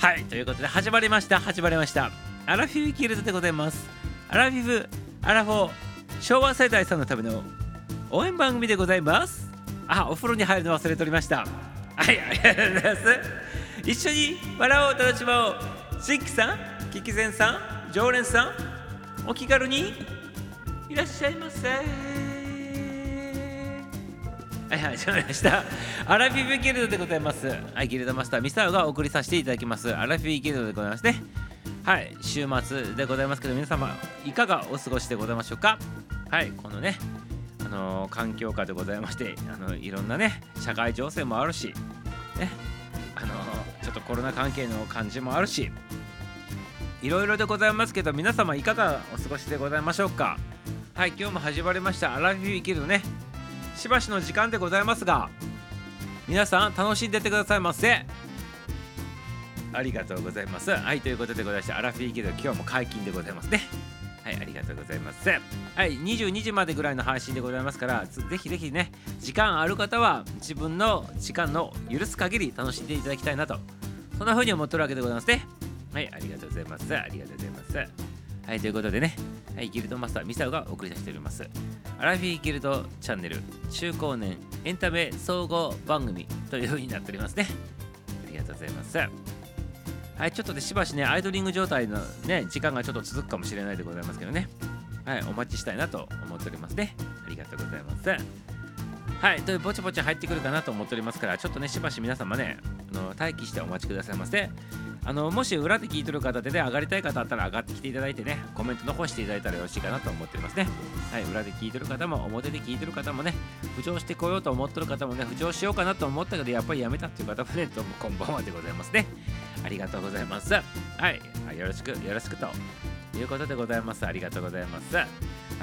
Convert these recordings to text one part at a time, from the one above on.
はいということで始まりました。始まりました。アラフィフギルドでございます。アラフィフアラフォー昭和世代さんのための応援番組でございます。あお風呂に入るの忘れておりました。はいありがとうございます。一緒に笑おう楽しもう。シッキさんキキゼンさん常連さんお気軽にいらっしゃいませ。はいはい始まりました。アラフィフギルドでございます。はいギルドマスターミサオがお送りさせていただきます。アラフィフギルドでございますね。はい週末でございますけど皆様いかがお過ごしでございましょうか？はいこのねあのー環境下でございましてあのいろんなね社会情勢もあるしねあのーちょっとコロナ関係の感じもあるしいろいろでございますけど皆様いかがお過ごしでございましょうか？はい今日も始まりました。アラフィフ生きるね。しばしの時間でございますが皆さん楽しんでってくださいませ。ありがとうございます。はいということでございましてアラフィフ生きる今日も解禁でございますね。はいありがとうございます。はい22時までぐらいの配信でございますからぜぜひぜひね時間ある方は自分の時間の許す限り楽しんでいただきたいなとそんな風に思ってるわけでございますね。はいありがとうございます。ありがとうございます。はいということでねはいギルドマスターミサオがお送りさせておりますアラフィーギルドチャンネル中高年エンタメ総合番組という風になっておりますねありがとうございますはい、ちょっとでしばしね、アイドリング状態のね、時間がちょっと続くかもしれないでございますけどね。はい、お待ちしたいなと思っておりますね。ありがとうございます。はい、というぼちぼち入ってくるかなと思っておりますから、ちょっとね、しばし皆様ね、あの待機してお待ちくださいませ。あのもし裏で聞いてる方でね、上がりたい方あったら上がってきていただいてね、コメント残していただいたらよろしいかなと思っておりますね。はい、裏で聞いてる方も、表で聞いてる方もね、浮上してこようと思ってる方もね、浮上しようかなと思ったけど、やっぱりやめたっていう方もね、どうもこんばんはでございますね。ありがとうございます。はいよろしく、よろしくということでございます。ありがとうございます。は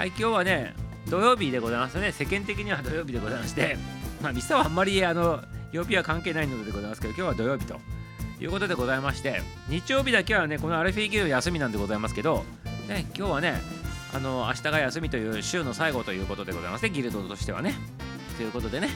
い、今日はね、土曜日でございますね。世間的には土曜日でございまして、まあ、ミサはあんまりあの曜日は関係ないのでございますけど、今日は土曜日ということでございまして、日曜日だけはね、このアルフィギルド休みなんでございますけど、ね、今日はね、あの明日が休みという週の最後ということでございますね、ギルドとしてはね。ということでね、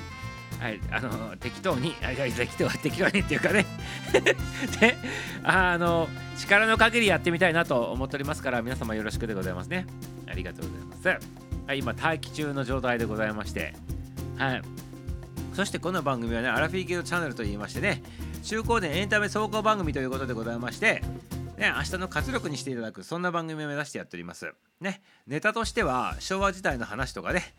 はい、あの適当に、あいや適当適当にっていうかね、で、あの力の限りやってみたいなと思っておりますから、皆様よろしくでございますね。ありがとうございます。はい、今、待機中の状態でございまして、はい。そしてこの番組はね、アラフィーギルドチャンネルと言いましてね、中高年エンタメ総合番組ということでございまして、ね、明日の活力にしていただく、そんな番組を目指してやっております。ね、ネタとしては昭和時代の話とかね、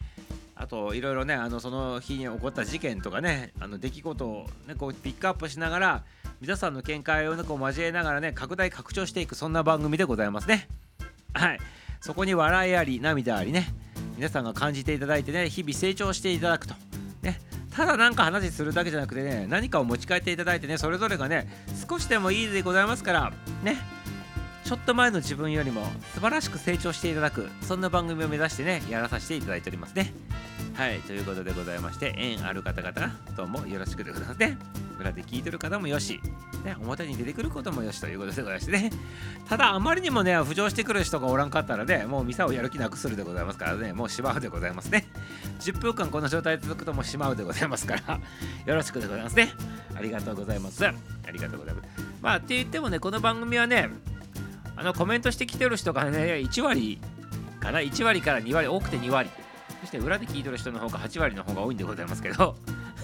あといろいろねあのその日に起こった事件とかねあの出来事を、ね、こうピックアップしながら皆さんの見解を、ね、こう交えながらね拡大拡張していくそんな番組でございますねはいそこに笑いあり涙ありね皆さんが感じていただいてね日々成長していただくと。ねただ何か話するだけじゃなくてね何かを持ち帰っていただいてねそれぞれがね少しでもいいでございますからねちょっと前の自分よりも素晴らしく成長していただくそんな番組を目指してねやらさせていただいておりますね。はいということでございまして縁ある方々どうもよろしくでございますね。裏で聞いてる方もよし、ね、表に出てくることもよしということでございましてね。ただあまりにもね浮上してくる人がおらんかったらねもうミサをやる気なくするでございますからね。もうしまうでございますね。10分間この状態続くともうしまうでございますからよろしくでございますね。ありがとうございます。ありがとうございます。まあって言ってもねこの番組はねあのコメントしてきてる人がね1割かな1割から2割多くて2割そして裏で聞いてる人の方が8割の方が多いんでございますけど。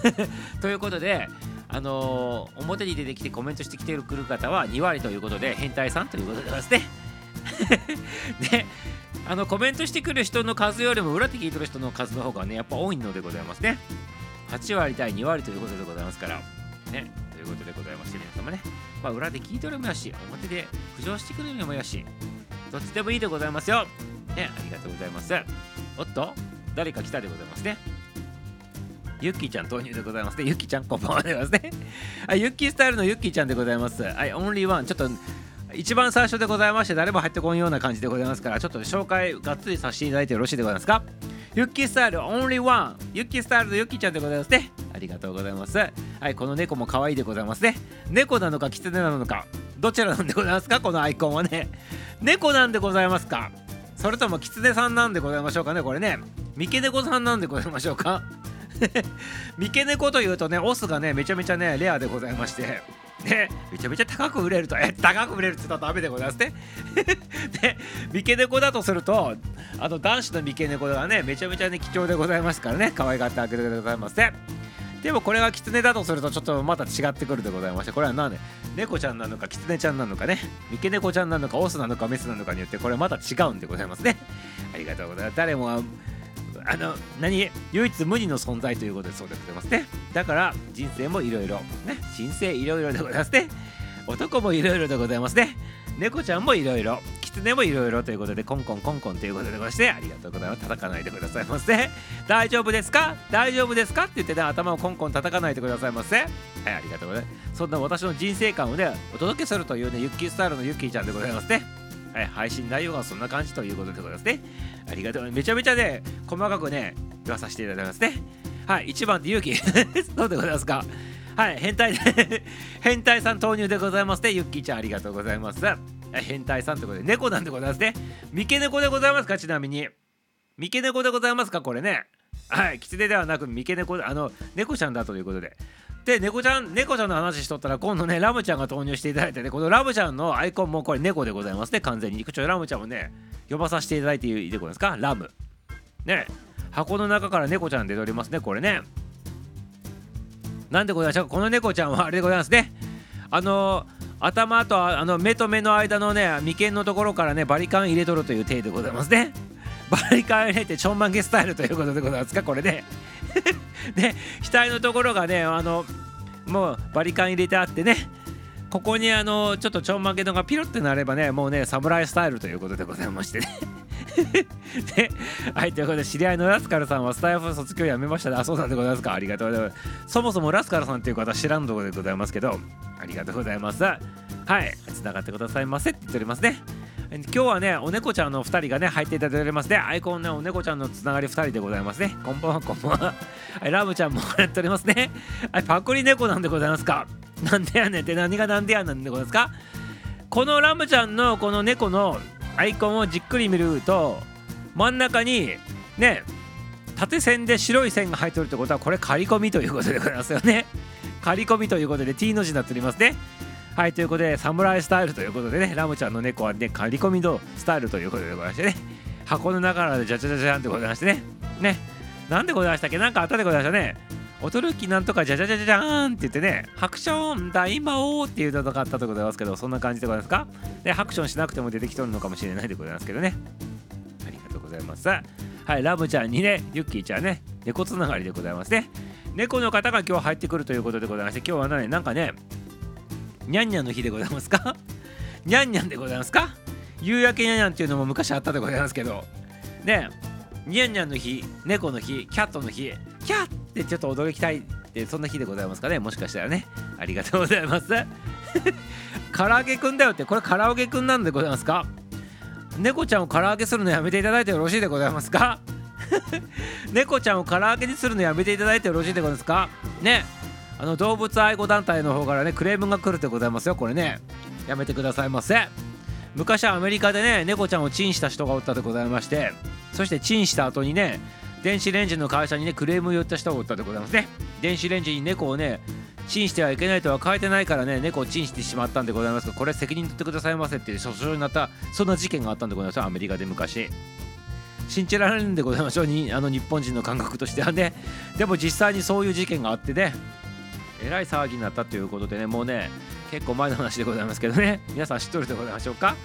ということであのー表に出てきてコメントしてきてくる方は2割ということで変態さんということでますね。であのコメントしてくる人の数よりも裏で聞いてる人の数の方がねやっぱ多いのでございますね。8割対2割ということでございますからねということでございまして皆様ね。まあ裏で聞いてるもよし表で浮上してくるのもよしどっちでもいいでございますよ。ねありがとうございます。おっと。誰か来たでございますねユッキーちゃん投入でございますね。ユッキーちゃんこんばんはでございますね。はい、ユッキースタイルのユッキーちゃんでございます。はい、オンリーワン。ちょっと一番最初でございまして、誰も入ってこんような感じでございますから、ちょっと紹介がっつりさせていただいてよろしいでございますか？ユッキースタイルオンリーワン。ユッキースタイルのユッキーちゃんでございますね。ありがとうございます。はい、この猫も可愛いでございますね。猫なのか狐なのか、どちらなんでございますか？このアイコンはね。猫なんでございますか？それとも狐さんなんでございましょうかねこれね。三毛猫さんなんでございましょうか 三毛猫というとねオスがねめちゃめちゃねレアでございましてね、めちゃめちゃ高く売れると、え、高く売れるって言ったらダメでございますね。で、三毛猫だとすると、あの男子の三毛猫がね、めちゃめちゃね、貴重でございますからね、可愛がってあげてくださいませ。でもこれがキツネだとするとちょっとまた違ってくるでございましてこれは何で？猫ちゃんなのかキツネちゃんなのかね。三毛猫ちゃんなのかオスなのかメスなのかによってこれまた違うんでございますね。ありがとうございます。誰もあの何唯一無二の存在ということでそうでございますね。だから人生もいろいろね人生いろいろでございますね。男もいろいろでございますね。猫ちゃんもいろいろ狐もいろいろということでコンコンコンコンということでございましてありがとうございます叩かないでくださいませ大丈夫ですか？大丈夫ですか？って言ってね頭をコンコン叩かないでくださいませはいありがとうございますそんな私の人生観をねお届けするというねユッキースタイルのユッキーちゃんでございますねはい、配信内容がそんな感じということでございますね。ありがとうございます。めちゃめちゃね、細かくね、言わさせていただきますね。はい、1番で勇気。そうでございますか？はい、変態で 変態さん投入でございますね。ユッキーちゃんありがとうございます。変態さんということで、猫なんでございますね。三毛猫でございますか？ちなみに。三毛猫でございますか？これね。はい、狐ではなく三毛猫、あの、猫ちゃんだということで。で、猫ちゃん、猫ちゃんの話しとったら、今度ね、ラムちゃんが投入していただいてね、このラムちゃんのアイコンもこれ猫でございますね、完全に。ちょラムちゃんもね、呼ばさせていただいていいでございますか？ラム。ね、箱の中から猫ちゃん出ておりますね、これね。なんでございましょう。この猫ちゃんはあれでございますね。あのー頭とあの目と目の間のね眉間のところからねバリカン入れとるという体でございますね。バリカン入れてちょんまげスタイルということでございますかこれ でで額のところがねあのもうバリカン入れてあってね。ここにあのちょっとちょんまげのがピロってなればねもうね侍スタイルということでございましてね。はい、ということで、知り合いのラスカルさんはスタイフ卒業やめましたね。あ、そうなんでございますか。ありがとうございます。そもそもラスカルさんっていう方は知らんところでございますけど、ありがとうございます。はい、つながってくださいませって言っておりますね。今日はね、お猫ちゃんの2人がね、入っていただいておりますね。アイコンね、お猫ちゃんのつながり2人でございますね。こんばんは、こんばんは。ラムちゃんもやっておりますね。はい、パクリ猫なんでございますか。なんでやねんって何がなんでやねんでございますか。このラムちゃんのこの猫のアイコンをじっくり見ると、真ん中にね縦線で白い線が入っておるってことはこれ刈り込みということでございますよね。刈り込みということで T の字になっておりますね。はいということで侍スタイルということでねラムちゃんの猫はね刈り込みのスタイルということでございましてね。箱の中からでじゃじゃじゃじゃんってございましてね。ね。なんでございましたっけ？なんかあったでございましたね。おとるきなんとかじゃじゃじゃじゃーんって言ってね、ハクション大魔王っていうのがあったとございますけど、そんな感じでございますか？で、ハクションしなくても出てきとるのかもしれないでございますけどね。ありがとうございます。はい、ラムちゃんにね、ユッキーちゃんね、猫つながりでございますね。猫の方が今日入ってくるということでございまして、今日はね、なんかね、にゃんにゃんの日でございますか？にゃんにゃんでございますか？夕焼けにゃんにゃんっていうのも昔あったでございますけど、ね、にゃんにゃんの日、猫の日、キャットの日、キャッってちょっと驚きたいって、そんな日でございますかね、もしかしたらね。ありがとうございます。唐揚げくんだよって、これ唐揚げくんなんでございますか？猫ちゃんを唐揚げするのやめていただいてよろしいでございますか？猫ちゃんを唐揚げにするのやめていただいてよろしいでございますか？ね。あの動物愛護団体の方からねクレームが来るでございますよ。これね。やめてくださいませ。昔はアメリカでね猫ちゃんをチンした人がおったでございまして。そしてチンした後にね電子レンジの会社にねクレームを言った人がおったでございますね。電子レンジに猫をねチンしてはいけないとは書いてないからね猫をチンしてしまったんでございますがこれ責任取ってくださいませって訴訟になったそんな事件があったんでございますアメリカで昔。信じられるんでございましょうにあの日本人の感覚としてはね。でも実際にそういう事件があってねえらい騒ぎになったということでねもうね結構前の話でございますけどね。皆さん知っとるでございましょうか？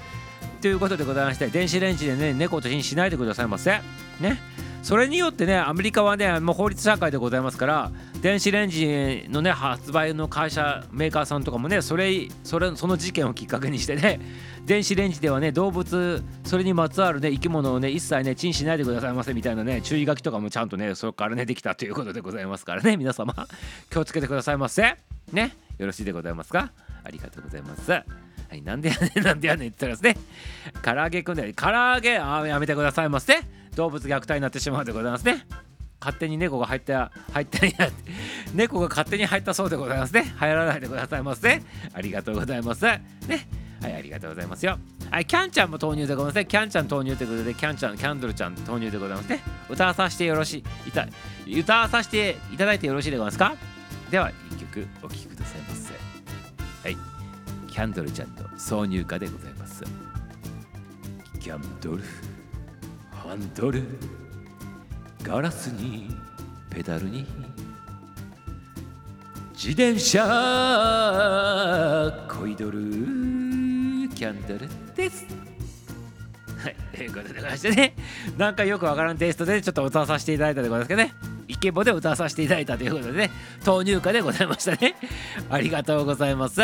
ということでございまして電子レンジでね猫とチンしないでくださいませ。ね。それによってねアメリカはねもう法律社会でございますから電子レンジのね発売の会社メーカーさんとかもねそれそれその事件をきっかけにしてね電子レンジではね動物それにまつわるね生き物をね一切ねチンしないでくださいませみたいなね注意書きとかもちゃんとねそこからねできたということでございますからね皆様気をつけてくださいませ。ね。よろしいでございますか？ありがとうございます。はい、なんでやねん なんでやねんって言ったらですね唐揚げくんで唐揚げあやめてくださいませ動物虐待になってしまうでございますね。勝手に猫が入った入った猫が勝手に入ったそうでございますね。入らないでくださいませね。ありがとうございます。ね。はいありがとうございますよ。はいキャンちゃんも投入でございますね。キャンちゃん投入ということでキャンちゃんキャンドルちゃん投入でございますね。歌わさせてよろしいいた歌わさせていただいてよろしいでございますか？では一曲お聴きくださいませ。はい。キャンドルちゃんの挿入歌でございます。キャンドルハンドルガラスにペダルに自転車こいどるキャンドルです。はいということでございましてね。なんかよくわからんテイストでちょっと歌わさせていただいたでございますけどね。イケボで歌わさせていただいたということでね豆乳化でございましたね。ありがとうございます。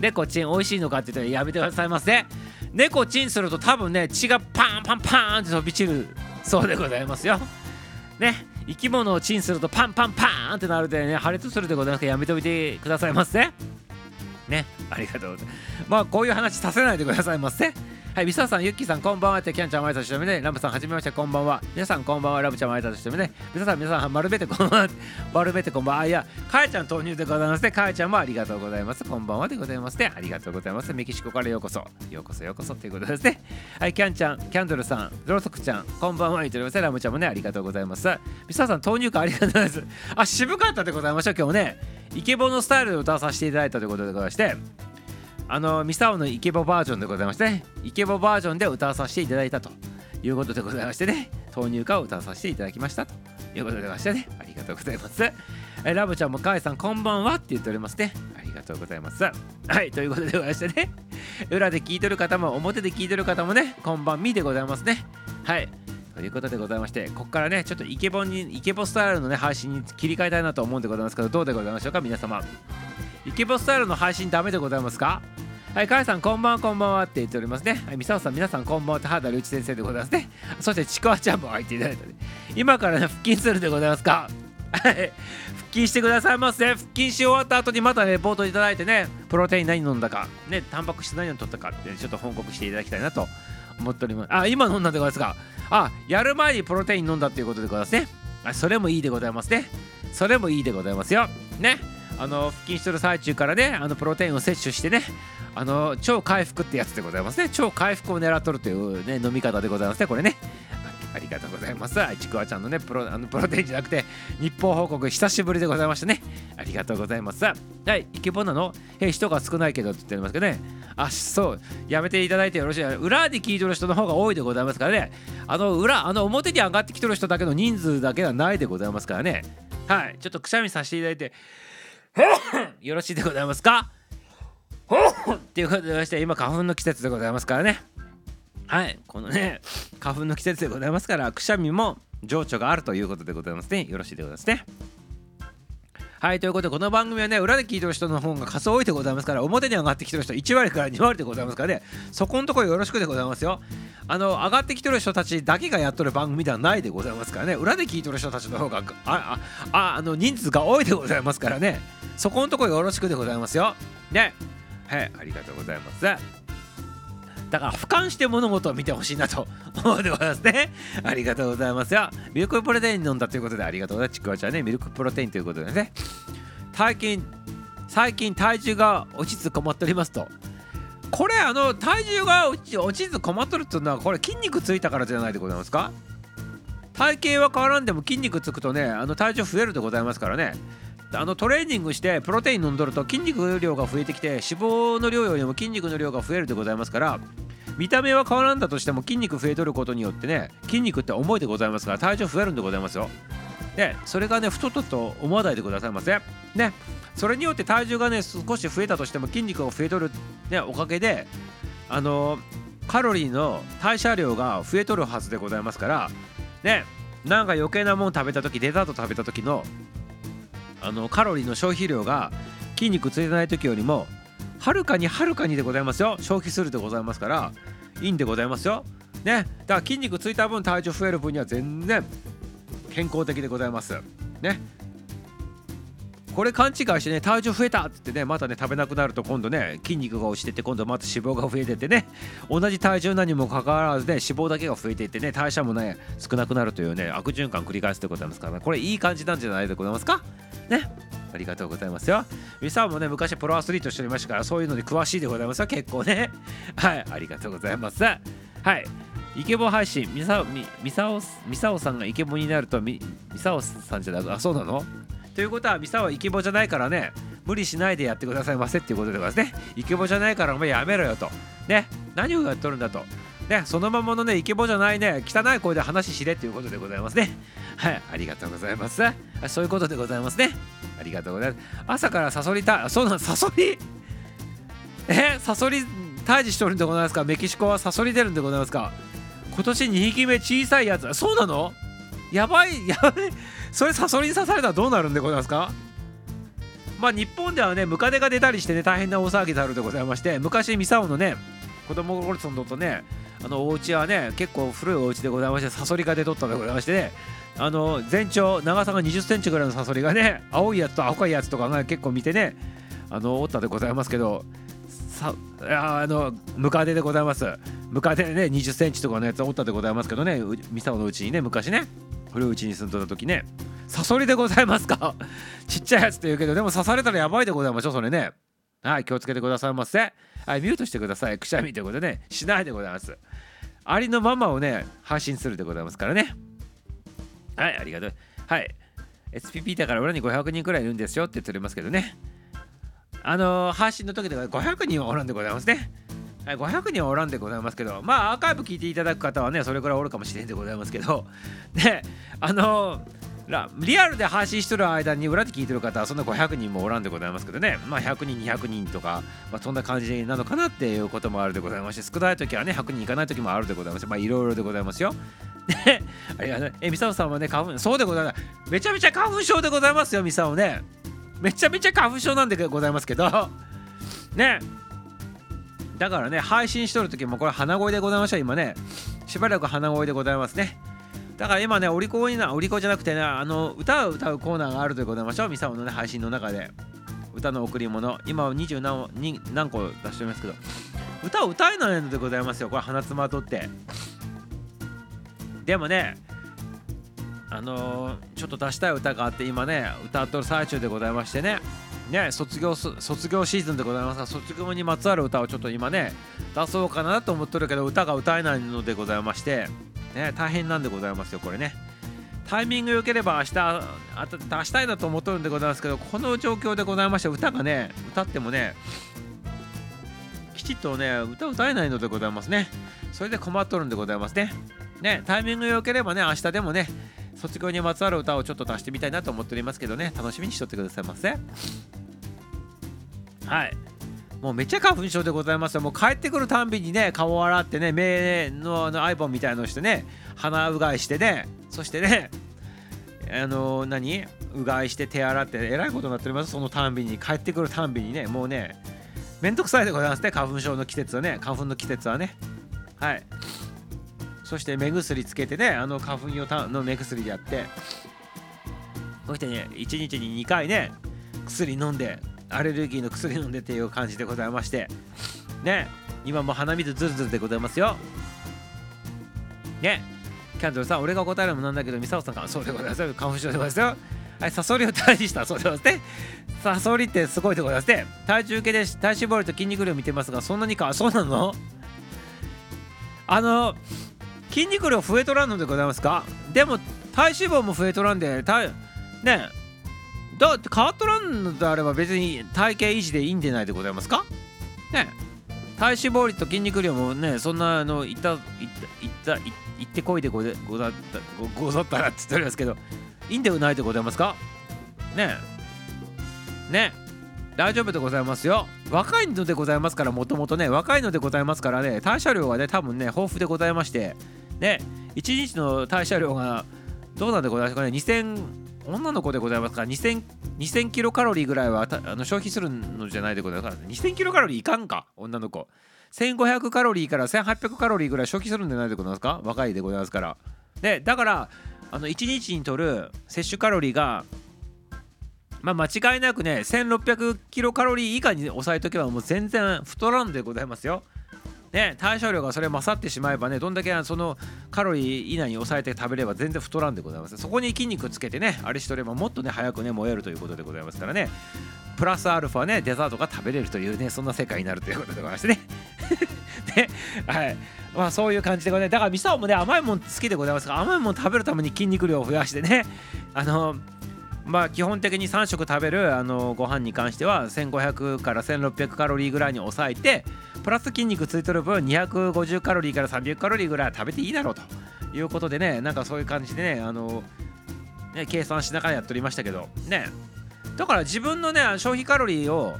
猫チン美味しいのかって言ったらやめてくださいませ猫チンすると多分ね血がパンパンパンって飛び散るそうでございますよ。ね生き物をチンするとパンパンパンってなるでね破裂するでございますからやめておいてくださいませねありがとうございます。まあこういう話させないでくださいませ。はい、ミサさん、ユッキーさん、こんばんはって、キャンちゃん、マイタとしてね、ラブさん、はじめまして、こんばんは。皆さん、こんばんは、ラブちゃん、マイタとしてね、皆さん、皆さん、丸めて、こんばんは。丸めて、こんばんは。いや、かえちゃん、投入でございますね。かえちゃんもありがとうございます。こんばんはでございますね。ありがとうございます。メキシコからようこそ。ようこそ、ようこそということですね。はい、キャンちゃん、キャンドルさん、ロロソクちゃん、こんばんは。言っております。ラブちゃんもね、ありがとうございます。ミサさん、投入感ありがとうございます。あ、渋かったでございました、今日ね。イケボのスタイルで歌わさせていただいたということでございまして、あのミサオのイケボバージョンでございましてねイケボバージョンで歌わさせていただいたということでございましてね豆乳化を歌わさせていただきましたということでございましてねありがとうございます。えラブちゃんもカイさんこんばんはって言っておりますね。ありがとうございます。はいということでございましてね裏で聞いてる方も表で聞いてる方もねこんばんみでございますね。はいということでございましてここからねちょっとイケボにイケボスタイルのね配信に切り替えたいなと思うんでございますけどどうでございましょうか皆様。イケボスタイルの配信ダメでございますか？はい、かえさん、こんばんは、こんばんはって言っておりますね。はい、みさおさん、皆さん、こんばんはって原田隆一先生でございますね。そして、ちくわちゃんも入っていただいた、ね、今からね、腹筋するでございますか？はい、腹筋してくださいませ。腹筋し終わった後にまたレポートいただいてね、プロテイン何飲んだか、ね、タンパク質何を取ったかって、ちょっと報告していただきたいなと思っております。あ、今飲んだでございますか？あ、やる前にプロテイン飲んだっていうことでございますね。あそれもいいでございますね。それもいいでございますよ。ね。あの腹筋してる最中からねあのプロテインを摂取してねあの超回復ってやつでございますね超回復を狙っとるという、ね、飲み方でございますねこれねありがとうございます。ちくわちゃんのね、プロあのプロテインじゃなくて、日報報告、久しぶりでございましたね。ありがとうございます。はい、イケボなのえ、人が少ないけどって言ってますけどね。あ、そう、やめていただいてよろしい。裏で聞いてる人の方が多いでございますからね。あの、裏、あの、表に上がってきてる人だけの人数だけではないでございますからね。はい、ちょっとくしゃみさせていただいて、よろしいでございますか？っていうことでまして今花粉の季節でございますからね。はいこのね花粉の季節でございますからくしゃみも情緒があるということでございますね。よろしいでございますね。はい、ということで、この番組はね、裏で聞いてる人の方が数多いでございますから、表に上がってきてる人1割から2割でございますからね、そこのところよろしくでございますよ。あの、上がってきてる人たちだけがやっとる番組ではないでございますからね、裏で聞いてる人たちの方が、あ、あ、あの、人数が多いでございますからね、そこのとこよろしくでございますよ。ね。はい、ありがとうございます。だから俯瞰して物事を見てほしいなと思うでございますね。ありがとうございますよ。ミルクプロテイン飲んだということでありがとうございます。ちくわちゃんね、ミルクプロテインということでね。最近、最近体重が落ちつ困っておりますと。これあの体重が落ち落ちず困っとるっていうのはこれ筋肉ついたからじゃないでございますか？体型は変わらんでも筋肉つくとねあの体重増えるでございますからねあのトレーニングしてプロテイン飲んどると筋肉量が増えてきて脂肪の量よりも筋肉の量が増えるでございますから見た目は変わらんだとしても筋肉増えとることによってね筋肉って重いでございますから体重増えるんでございますよ。でそれがね太ったと思わないでくださいませねそれによって体重がね少し増えたとしても筋肉が増えとる、ね、おかげであのカロリーの代謝量が増えとるはずでございますからねなんか余計なもん食べた時デザート食べた時のあのカロリーの消費量が筋肉ついてない時よりもはるかにはるかにでございますよ。消費するでございますからいいんでございますよ。ね。だから筋肉ついた分体重増える分には全然健康的でございます。ね。これ勘違いしてね体重増えたって言ってねまたね食べなくなると今度ね筋肉が落ちてて今度また脂肪が増えててね同じ体重なにもかかわらずね脂肪だけが増えていってね代謝もね少なくなるというね悪循環繰り返すでございますからね。これいい感じなんじゃないでございますか？ね。ありがとうございますよ。ミサもね、昔プロアスリートしておりましたから、そういうのに詳しいでございますよ、結構ね。はい、ありがとうございます。はい。イケボ配信、ミサオ、ミサオ、ミサオさんがイケボになると、ミミサオさんじゃなく、あ、そうなの？ということは、ミサオはイケボじゃないからね、無理しないでやってくださいませっていうことでございますね。イケボじゃないからお前やめろよと。ね。何をやっとるんだと。ね。そのままのねイケボじゃないね汚い声で話しれっていうことでございますね。はいありがとうございます。そういうことでございますね。ありがとうございます。朝からサソリたそうなんサソリ？えサソリ退治しとるんでございますか？メキシコはサソリ出るんでございますか？今年2匹目小さいやつ。そうなの？やばいやばい。それサソリに刺されたらどうなるんでございますか？まあ日本ではねムカデが出たりしてね大変な大騒ぎであるでございまして昔ミサオのね子供心ととねあのお家はね結構古いお家でございましてサソリが出とったでございましてねあの全長長さが2 0センチぐらいのサソリがね青いやつと赤いやつとかが結構見てねあのおったでございますけどさあのムカデでございます。ムカデでね2 0センチとかのやつおったでございますけどねミサオのうちにね昔ね古いうちに住んでた時ねサソリでございますか？ちっちゃいやつって言うけどでも刺されたらやばいでございましょそれね。はい気をつけてくださいませ。はいミュートしてください。くしゃみということでねしないでございます。ありのままをね配信するでございますからね。はいありがとう。はい。SPP だから裏に500人くらいいるんですよって言っておりますけどね。あのー、配信の時では500人はおらんでございますね。はい、500人はおらんでございますけど、まあ、アーカイブ聞いていただく方はね、それくらいおるかもしれんでございますけど、ね、あのリアルで配信しとる間に裏で聞いてる方はそんな500人もおらんでございますけどね、まあ、100人、200人とか、まあ、そんな感じなのかなっていうこともあるでございまして、少ない時はね、100人いかない時もあるでございます。まあ、いろいろでございますよ。で、ありがとう。え、ミサオさんはね、花粉、そうでございます。めちゃめちゃ花粉症でございますよ、ミサオね。めちゃめちゃ花粉症なんでございますけど、ね。だからね配信しとる時もこれ鼻声でございました今ねしばらく鼻声でございますねだから今ねお利口になお利口じゃなくてねあの歌を歌うコーナーがあるでございましょうミサオのね配信の中で歌の贈り物今は20何何個出しておりますけど歌を歌えないのでございますよ。これ鼻つまとって。でもねあのー、ちょっと出したい歌があって今ね歌っとる最中でございましてね。ね卒業卒業シーズンでございますが卒業にまつわる歌をちょっと今ね出そうかなと思ってるけど歌が歌えないのでございまして。ね大変なんでございますよこれね。タイミング良ければ明日あ出したいなと思っとるんでございますけどこの状況でございまして歌がね歌ってもねきちっとね歌歌えないのでございますね。それで困っとるんでございますね。ねタイミング良ければね明日でもね卒業にまつわる歌をちょっと出してみたいなと思っておりますけどね楽しみにしとってくださいませ。はい。もうめっちゃ花粉症でございますよ。もう帰ってくるたんびにね顔を洗ってね目のあのアイボンみたいのをしてね鼻うがいしてねそしてねあの、何？うがいして手洗ってえらいことになっております。そのたんびに帰ってくるたんびにねもうねめんどくさいでございますね。花粉症の季節はね花粉の季節はね。はい。そして目薬つけてねあの花粉用の目薬でやって。そしてね1日に2回ね薬飲んでアレルギーの薬飲んでていう感じでございまして。ね。今も鼻水ズルズルでございますよ。ね。キャンドルさん俺が答えるのもなんだけどミサオさんがそうでございますよ。花粉症でございますよはいサソリを退治したそうでございますね。サソリってすごいでございますね。体重計で体脂肪率と筋肉量見てますがそんなにか？そうなの？あの筋肉量増えとらんのでございますか？でも体脂肪も増えとらんで体ね。だって変わっとらんのであれば別に体型維持でいいんじゃないでございますか？ね体脂肪率と筋肉量もねそんなあのいったいったいった行ってこいでござござったごござったらって言っておりますけどいいんではないでございますか？ねね大丈夫でございますよ。若いのでございますからもともとね。若いのでございますからね。代謝量はね多分ね豊富でございまして。ね1日の代謝量がどうなんでございますかね？2000女の子でございますから2000 2000キロカロリーぐらいはあの消費するのじゃないでございますから2000キロカロリーいかんか？女の子。1500カロリーから1800カロリーぐらい消費するんじゃないでございますか？若いでございますから。でだからあの1日にとる摂取カロリーがまあ間違いなくね1600キロカロリー以下に抑えとけばもう全然太らんでございますよ。ね、代謝量がそれ勝ってしまえばねどんだけそのカロリー以内に抑えて食べれば全然太らんでございます。そこに筋肉つけてねあれしとればもっとね早くね燃えるということでございますからね。プラスアルファねデザートが食べれるというねそんな世界になるということでございましてねで はい。まあそういう感じでございます。だからミサオもね甘いもん好きでございますが甘いもん食べるために筋肉量を増やしてねあのまあ基本的に3食食べるあのご飯に関しては1500から1600カロリーぐらいに抑えてプラス筋肉ついてる分250カロリーから300カロリーぐらい食べていいだろうということでねなんかそういう感じでねあのね計算しながらやっておりましたけどね。だから自分のね消費カロリーを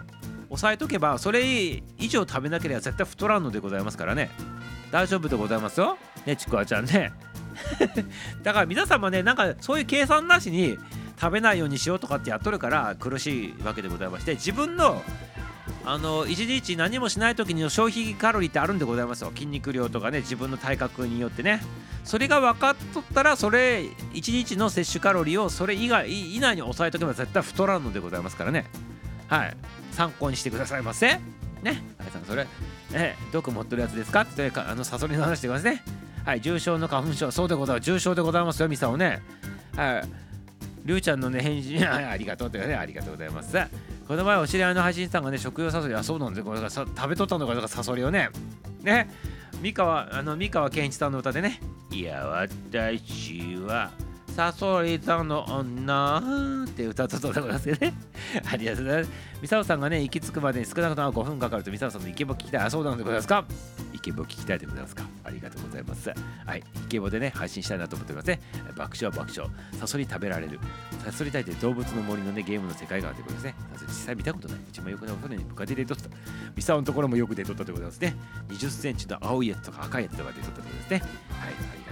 抑えとけばそれ以上食べなければ絶対太らんのでございますからね。大丈夫でございますよ。ねちくわちゃんね。だから皆さんもねなんかそういう計算なしに食べないようにしようとかってやっとるから苦しいわけでございまして自分のあの1日何もしない時の消費カロリーってあるんでございますよ。筋肉量とかね自分の体格によってね。それが分かっとったらそれ1日の摂取カロリーをそれ以外以内に抑えとけば絶対太らんのでございますからね。はい。参考にしてくださいませ。ね。はいさんそれ。え毒持ってるやつですか？ってあのサソリの話でございますね。はい。重症の花粉症。そうでございます。重症でございますよミサをね。はい。りゅうちゃんのね返事。ありがとうってねありがとうございます。この前お知り合いの配信さんがね食用誘いあそうなんでこれがさ食べとったのかサソリをね。ね。三河あの三河健一さんの歌でね。いや私はサソリ座の女って歌ったとでございますよね。ありがとうございます。ミサオさんがね、行き着くまでに少なくとも5分かかるとミサオさんのイケボ聞きたい。あ、そうなんでございますか？イケボ聞きたいでございますか？ありがとうございます。はい、イケボでね、配信したいなと思っておりますね。爆笑爆笑。サソリ食べられる。サソリ大って動物の森のね、ゲームの世界観ということですね。実際見たことない。一番よくないお船に部下で出とった。ミサオのところもよく出とったでございますね。20センチの青いやつとか赤いやつとか出とったでございますね。はい、ありがとうございます。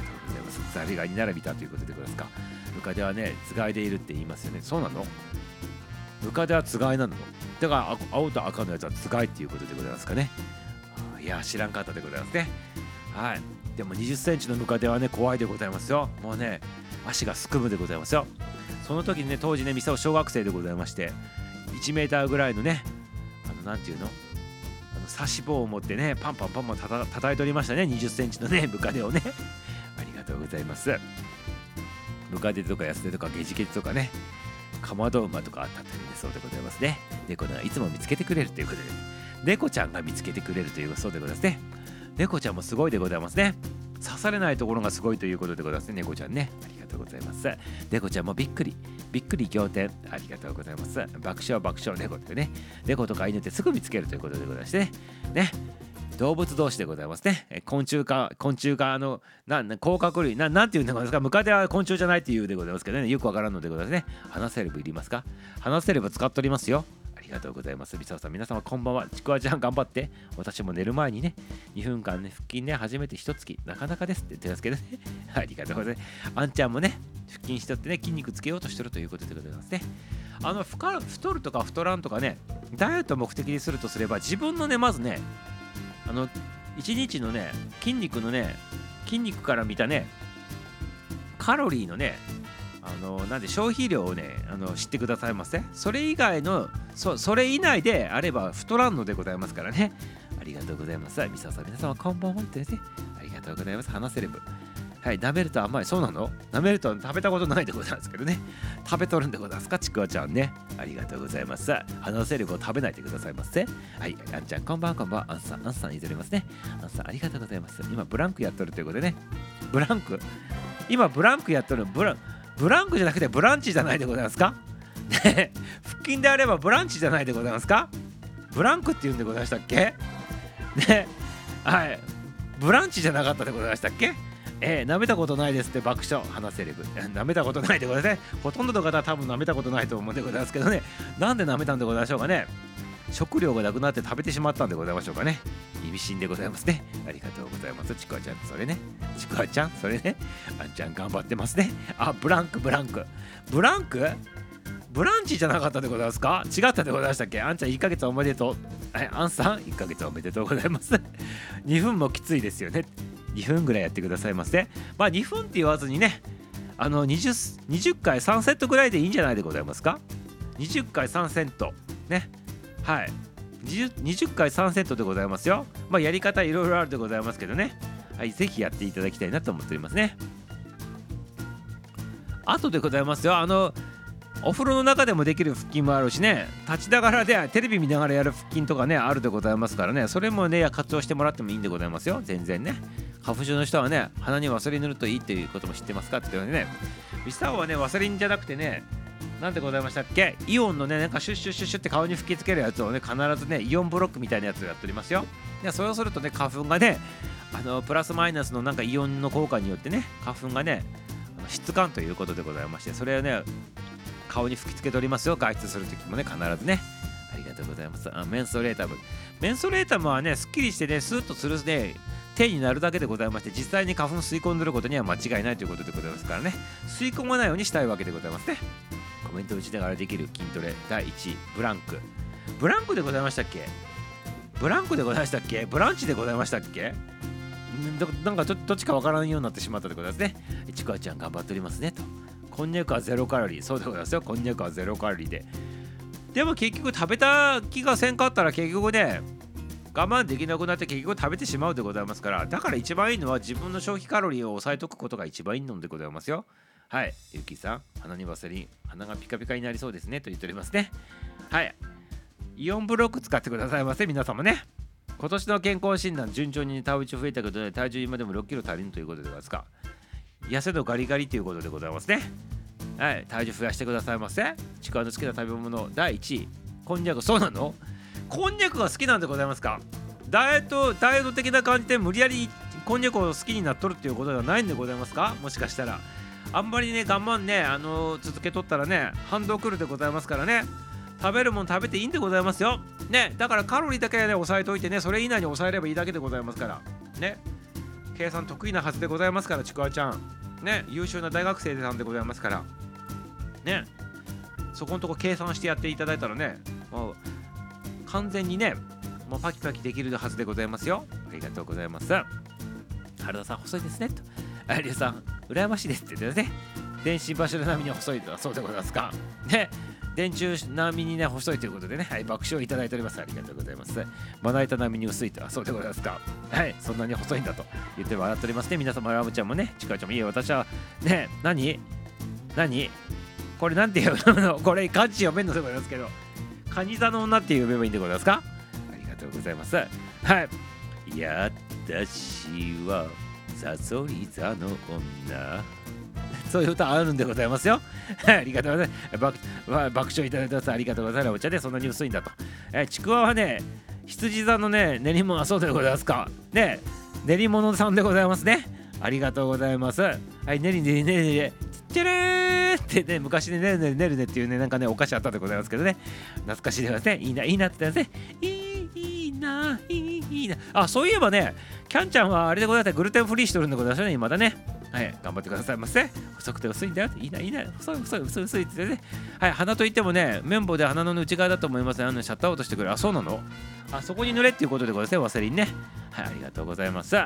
ザリガニなら見たということでございますか。ムカデはね、つがいでいるって言いますよね。そうなの？ムカデはつがいなの？だから青と赤のやつはつがいっていうことでございますかね。いや、知らんかったでございますね。はい。でも20センチのムカデはね、怖いでございますよ。もうね、足がすくむでございますよ。その時にね、当時ね、ミサオ小学生でございまして、1メーターぐらいのね、あの、なんていうの？あの刺し棒を持ってね、パンパンパンパンたた叩いておりましたね、20センチのね、ムカデをね。とうございます。ムカデとかヤスデとかゲジゲジとかね、かまど馬とかあったりそうでございますね。猫はいつも見つけてくれるということで、猫ちゃんが見つけてくれるというそうでございますね。猫ちゃんもすごいでございますね。刺されないところがすごいということでございますね、猫ちゃんね。ありがとうございます。猫ちゃんもびっくり、びっくり仰天。ありがとうございます。爆笑爆笑猫ってね、猫とか犬ってすぐ見つけるということでございましてね。ね動物同士でございますね。昆虫か、昆虫か、あの、な、甲殻類、ななんていうんですか、ムカデは昆虫じゃないっていうでございますけどね、よくわからんのでございますね。話せればいりますか？話せれば使っておりますよ。ありがとうございます。リサさん、皆様こんばんは。ちくわちゃん頑張って。私も寝る前にね、2分間ね、腹筋ね、初めて一月、なかなかですって言ってますけどね。ありがとうございます。あんちゃんもね、腹筋しとってね、筋肉つけようとしてるということでございますね。あの、太るとか太らんとかね、ダイエット目的にするとすれば、自分のね、まずね、あの1日のね筋肉のね筋肉から見たねカロリーのねあのなんで消費量をねあの知ってくださいませそれ以外のそそれ以内であれば太らんのでございますからね。ありがとうございます。みささん皆様こんばんは。ってね。ありがとうございます。話せれば。はい、舐めると甘い。そうなの？舐めると食べたことないでございますけどね。食べとるんでございますか、ちくわちゃんね。ありがとうございます。話せる子食べないでくださいませ。はい、あんちゃん、こんばんはこんばんは。あんさん、あんさん、いずれますね。あんさん、ありがとうございます。今、ブランクやっとるということでね。ブランク？今、ブランクやっとる。ブラブランクじゃなくて、ブランチじゃないでございますか？腹筋であればブランチじゃないでございますか？ブランクって言うんでございましたっけ？ねはい。ブランチじゃなかったでございましたっけ？えー、舐めたことないですって爆笑話せれば 舐めたことないでございますねほとんどの方は多分舐めたことないと思うんでございますけどね。なんで舐めたんでございましょうかね。食料がなくなって食べてしまったんでございましょうかね。意味深でございますね。ありがとうございます。ちくわちゃんそれね。ちくわちゃんそれね。あんちゃん頑張ってますね。あブランクブランク。ブランク？ブランチじゃなかったでございますか？違ったでございましたっけ？あんちゃん1ヶ月おめでとう。あんさん1ヶ月おめでとうございます。2分もきついですよね。2分ぐらいやってくださいませ。まあ2分って言わずにね、あの 20, 20回3セットぐらいでいいんじゃないでございますか ?20 回3セット。ね。はい。20, 20回3セットでございますよ。まあやり方いろいろあるでございますけどね。はい、ぜひやっていただきたいなと思っておりますね。あとでございますよ。あの、お風呂の中でもできる腹筋もあるしね。立ちながらでテレビ見ながらやる腹筋とかねあるでございますからね。それもね活用してもらってもいいんでございますよ。全然ね。花粉症の人はね鼻にワセリン塗るといいっていうことも知ってますかって言ってね。ミサオはねワセリンじゃなくてねなんでございましたっけ？イオンのねなんかシュッシュッシュッシュって顔に吹きつけるやつをね必ずねイオンブロックみたいなやつをやっておりますよ。でそれをするとね花粉がねあのプラスマイナスのなんかイオンの効果によってね花粉がね質感ということでございましてそれをね顔に吹きつけておりますよ。外出するときもね必ずね。ありがとうございます。あメンソレータムメンソレータムはねすっきりしてねスーッとするね手になるだけでございまして実際に花粉吸い込んでることには間違いないということでございますからね。吸い込まないようにしたいわけでございますね。コメント打ちながらできる筋トレ。第1位ブランク。ブランクでございましたっけ？ブランクでございましたっけ？ブランチでございましたっけ？なんかどっちかわからんようになってしまったでございますね。ちくわちゃん頑張っておりますねと。こんにゃくはゼロカロリー。そうでございますよ。こんにゃくはゼロカロリーで。でも結局食べた気がせんかったら結局ね我慢できなくなって結局食べてしまうでございますからだから一番いいのは自分の消費カロリーを抑えとくことが一番いいのでございますよ。はい。ゆきさん鼻にワセリン鼻がピカピカになりそうですね。と言っておりますね。はい。イオンブロック使ってくださいませ皆様ね。今年の健康診断順調に体重増えたけど、ね、体重今でも6キロ足りんということでございますか。痩せのガリガリということでございますね。はい。体重増やしてくださいませ。ちくわの好きな食べ物。第1位。こんにゃく。そうなの？こんにゃくが好きなんでございますか？ダイエットダイエット的な感じで無理やりこんにゃくを好きになっとるっていうことではないんでございますか？もしかしたら。あんまりね我慢ねあの、続けとったらね反動くるでございますからね。食べるもん食べていいんでございますよ。ね。だからカロリーだけね抑えといてねそれ以内に抑えればいいだけでございますから。ね。計算得意なはずでございますからちくわちゃん。ね優秀な大学生さんでございますから。ね。そこのとこ計算してやっていただいたらねもう完全にねもうパキパキできるはずでございますよ。ありがとうございます。原田さん細いですね。と。有吉さん羨ましいですって言ってね。電信柱並みに細いとはそうでございますか。ね。電柱並みにね細いということでね、はい、爆笑いただいております。ありがとうございます。まな板並みに薄いとはそうでございますか。はいそんなに細いんだと言って笑っておりますね。皆様ラムちゃんもねちくわちゃんもいい私はね何？何？これなんていうの？これ漢字読めんのでございますけど。カニ座の女っていう読めばいいんでございますか？ありがとうございます。はいや私はサソリ座の女。そういう歌あるんでございますよ。ありがとうございます。爆爆笑いただいてます。ありがとうございます。お茶でそんなに薄いんだと。えちくわはね、羊座のね、練り物はそうでございますか。ね、練り物さんでございますね。ありがとうございます。はい、練り練り練り練り。チャラーってね、昔ね、ねるねるねるねっていうね、なんかね、お菓子あったでございますけどね、懐かしいですね。いいな、いいなって言ってますね。いい、いいな、いい、いいな。あ、そういえばね、キャンちゃんはあれでございますグルテンフリーしてるんでございますね、今だね。はい、頑張ってくださいませ。細くて薄いんだよ。いいな、いいな。細い、細い、薄い、薄いってね。はい、鼻といってもね、綿棒で鼻の内側だと思いますね。あのシャッター落としてくる。あ、そうなの？あ、そこに塗れっていうことでございますね、ワセリンね。はい、ありがとうございます。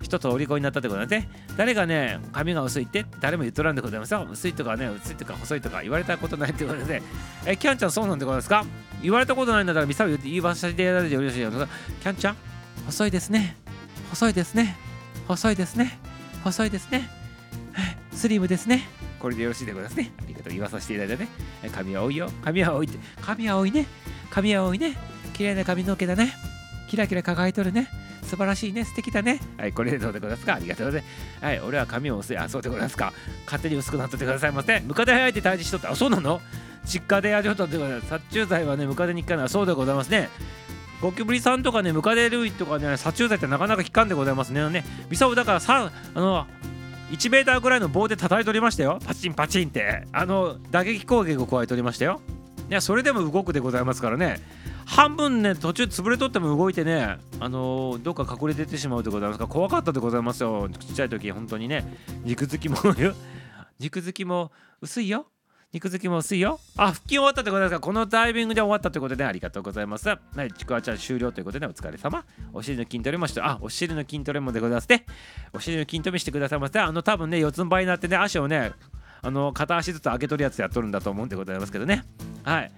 一つお利口になったってことなんですね。誰がね、髪が薄いって？誰も言っとらんでございますよ。薄いとかね、薄いとか細いとか言われたことないってことで、ねえ、キャンちゃんそうなんでございますか？言われたことないんだったら、ミサを言わせていただいてよろしいですか？キャンちゃん細いですね。細いですね。細いですね。細いですね。スリムですね。これでよろしいでございますね。ありがとう言わさせていただいてね。髪は多いよ。髪は多いって。髪は多いね。髪は多いね。綺麗な髪の毛だね。キラキラ輝いとるね。素晴らしいね。素敵だね。はい、これでどうでございますか？ありがとうございます。はい、俺は髪を薄い。あ、そうでございますか。勝手に薄くなっとってくださいませ。ムカデ生えて退治しとった。あ、そうなの？実家でやりとったってことで、殺虫剤はね、ムカデに効かない。そうでございますね。ゴキブリさんとかね、ムカデ類とかね、殺虫剤ってなかなか効かんでございますね。ね、ミサオだからさ、あの、1メーターぐらいの棒で叩いておりましたよ。パチンパチンって。あの打撃攻撃を加えておりましたよ。いやそれでも動くでございますからね。半分ね途中潰れとっても動いてねあのー、どっか隠れててしまうでございますか。ら怖かったでございますよ。ちっちゃい時本当にね。肉付きも肉付きも薄いよ。肉付きも薄いよ。あ、腹筋終わったってことですかこのタイミングで終わったということでありがとうございます。はい、ちくわちゃん終了ということでお疲れ様。お尻の筋トレもして、あ、お尻の筋トレもでございますね。お尻の筋トレしてくださいませ。あの、多分ね、四つん這いになってね、足をね、あの、片足ずつ上げとるやつやっとるんだと思うんでございますけどね。はい。